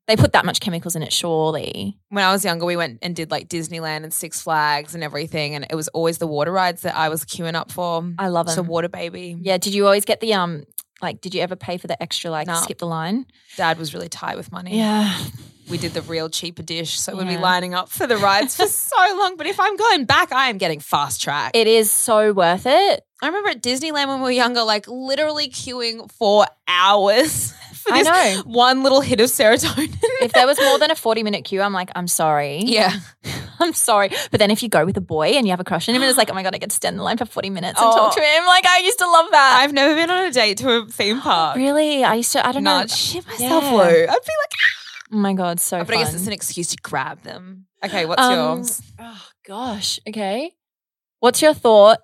they put that much chemicals in it, surely. When I was younger, we went and did like Disneyland and Six Flags and everything, and it was always the water rides that I was queuing up for. I love it. So water baby. Yeah. Did you always get the um? Like, did you ever pay for the extra like No. skip the line? Dad was really tight with money. Yeah. We did the real cheaper dish, so we'd be lining up for the rides for so long. But if I'm going back, I am getting fast track. It is so worth it. I remember at Disneyland when we were younger, like literally queuing for hours for I this know. one little hit of serotonin. If there was more than a 40 minute queue, I'm like, I'm sorry. yeah. I'm sorry. But then if you go with a boy and you have a crush on him and it's like, oh my God, I get to stand in the line for 40 minutes and talk Oh. to him. Like, I used to love that. I've never been on a date to a theme park. really? I used to, I don't know. I'd shit myself, Yeah. Lou. I'd be like, Oh my God, so but I guess fun. it's an excuse to grab them. Okay, what's Um, yours? Oh gosh. Okay. What's your thought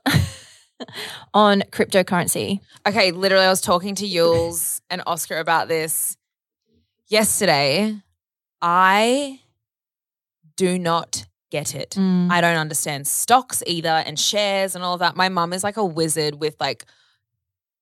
on cryptocurrency? Okay, literally, I was talking to Yules and Oscar about this yesterday. I do not get it. Mm. I don't understand stocks either and shares and all of that. My mum is like a wizard with like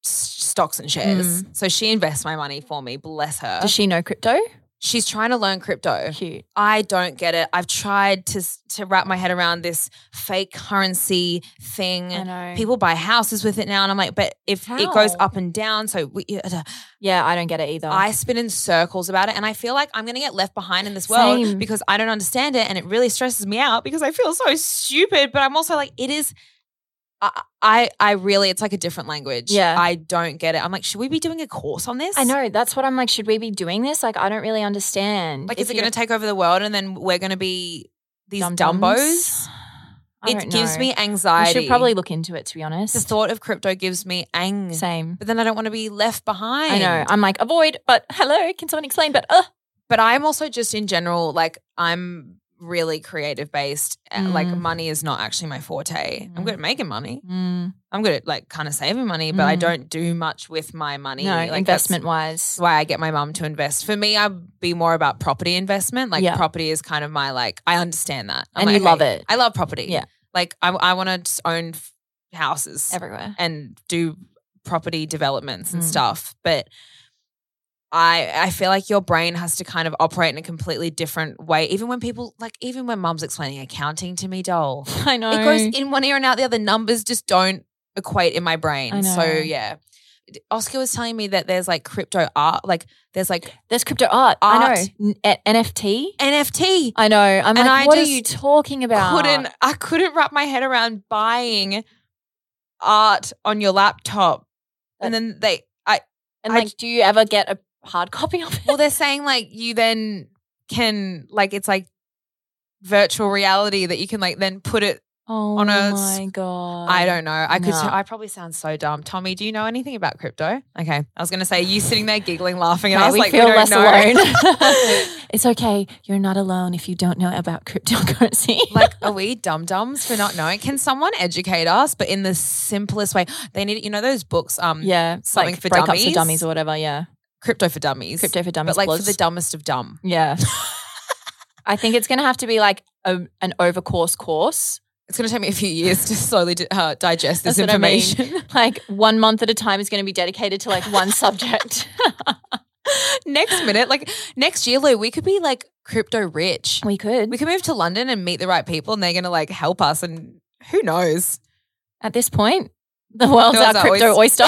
s- stocks and shares. So she invests my money for me, bless her. Does she know crypto? She's trying to learn crypto. Cute. I don't get it. I've tried to to wrap my head around this fake currency thing. I know. People buy houses with it now, and I'm like, but if it goes up and down, so we, uh, Yeah, I don't get it either. I spin in circles about it, and I feel like I'm going to get left behind in this world Same. because I don't understand it, and it really stresses me out because I feel so stupid. But I'm also like, it is. I, I, really, it's like a different language. Yeah. I don't get it. I'm like, should we be doing a course on this? I know. That's what I'm like. Should we be doing this? Like, I don't really understand. Like, If is it going to take over the world, and then we're going to be these Dum-dums? dumbos? I It gives me We anxiety. should probably look into it. To be honest, the thought of crypto gives me ang. same. But then I don't want to be left behind. I know. I'm like avoid, but hello. Can someone explain? But uh, but I'm also just in general like I'm really creative based. Uh, Like Mm. money is not actually my forte. I'm Mm. good at making money. mm, I'm good at like kind of saving money, but I Mm. don't do much with my money. no like, investment wise. why I get my mum to invest. For me, I'd be more about property investment. Like Yeah. property is kind of my like I understand that, I'm And like, you love it. I love property. Yeah. like I I want to own f- houses Everywhere. and do property developments and Mm. stuff. But I I feel like your brain has to kind of operate in a completely different way. Even when people like even when mum's explaining accounting to me, doll. I know. It goes in one ear and out the other. Numbers just don't equate in my brain. So yeah. Oscar was telling me that there's like crypto art, like there's like There's crypto art. Art. I know. N- NFT. NFT. I know. I'm And like, I what are you talking about? Couldn't I couldn't wrap my head around buying art on your laptop. And then they I And I like, do you ever get a hard copy of it? Well, they're saying like you then can like it's like virtual reality that you can like then put it. Oh on a my god! I don't know. I could. no. I probably sound so dumb. Tommy, do you know anything about crypto? Okay, I was gonna say you sitting there giggling, laughing, and Okay, I was we like, feel we less know. alone. it's okay. You're not alone if you don't know about cryptocurrency. like, are we dum dums for not knowing? Can someone educate us, but in the simplest way? They need, you know, those books. Um, yeah, something like for dummies? for dummies or whatever. Yeah, crypto for dummies, crypto for dummies. but like for the dumbest of dumb. yeah. I think it's gonna have to be like a, an overcourse course. It's gonna take me a few years to slowly di- uh, digest this That's what I mean. information. Like one month at a time is going to be dedicated to like one subject. next minute, like next year, Lou, we could be like crypto rich. we could. We could move to London and meet the right people, and they're gonna like help us. And who knows? At this point, the world's The world's our crypto oyster.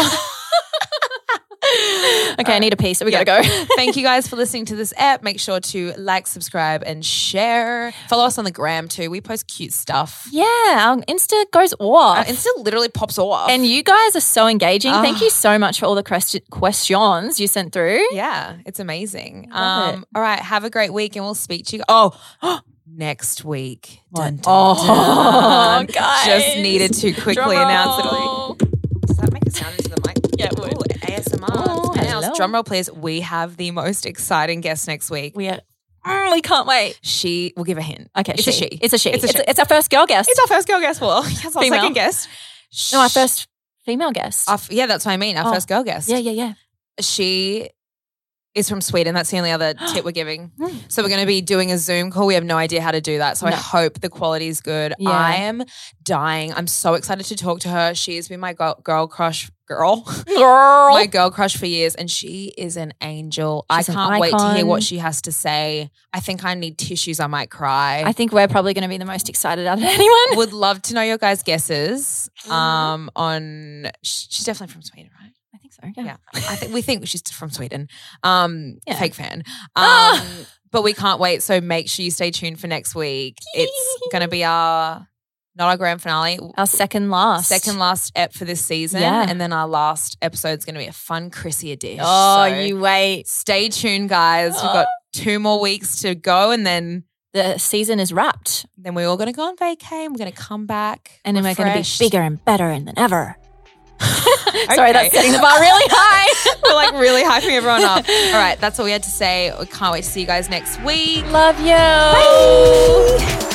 okay, I need a piece, we Yeah. gotta go. Thank you guys for listening to this app. Make sure to like, subscribe, and share. Follow us on the gram too. We post cute stuff. Yeah, our Insta goes off. Uh, Insta literally pops off. and you guys are so engaging. Thank Ah. you so much for all the questi- questions you sent through. yeah, it's amazing. Love it. Um, all right, have a great week, and we'll speak to you. Oh, next week. Dun, dun, Oh, dun. guys. Just needed to quickly Drum announce it. Oh, It's announced. hello. Drum roll, please. We have the most exciting guest next week. We are. Mm, we can't wait. She will give a hint. Okay, it's she. a she. It's a she. It's It's, a she. it's our first girl guest. It's our first girl guest. Well, yes, our Female. second guest. no, our first female guest. Our yeah, that's what I mean. Our Oh. first girl guest. yeah, yeah, yeah. She is from Sweden. That's the only other tip we're giving. So we're going to be doing a Zoom call. We have no idea how to do that. So I hope the quality is good. Yeah. I am dying. I'm so excited to talk to her. She has been my girl, girl crush girl. Girl. my girl crush for years, and she is an angel. She's I can't wait to hear what she has to say. I think I need tissues. I might cry. I think we're probably going to be the most excited out of anyone. would love to know your guys' guesses. Mhm. Um, on she's definitely from Sweden, right? I think so. Yeah. Yeah, I think we think she's from Sweden. Um, Yeah. fake fan. Um, Ah. but we can't wait. So make sure you stay tuned for next week. It's gonna be our not our grand finale. Our second last. Second last ep for this season, Yeah. and then our last episode is going to be a fun Chrissy dish. Oh, So you wait. stay tuned, guys. We've got two more weeks to go, and then the season is wrapped Then we're all going to go on vacay and we're going to come back. and then we're going to be bigger and better than ever. Sorry, Okay. that's setting the bar really high. We're like really hyping everyone up. All right, that's all we had to say. We can't wait to see you guys next week. Love you.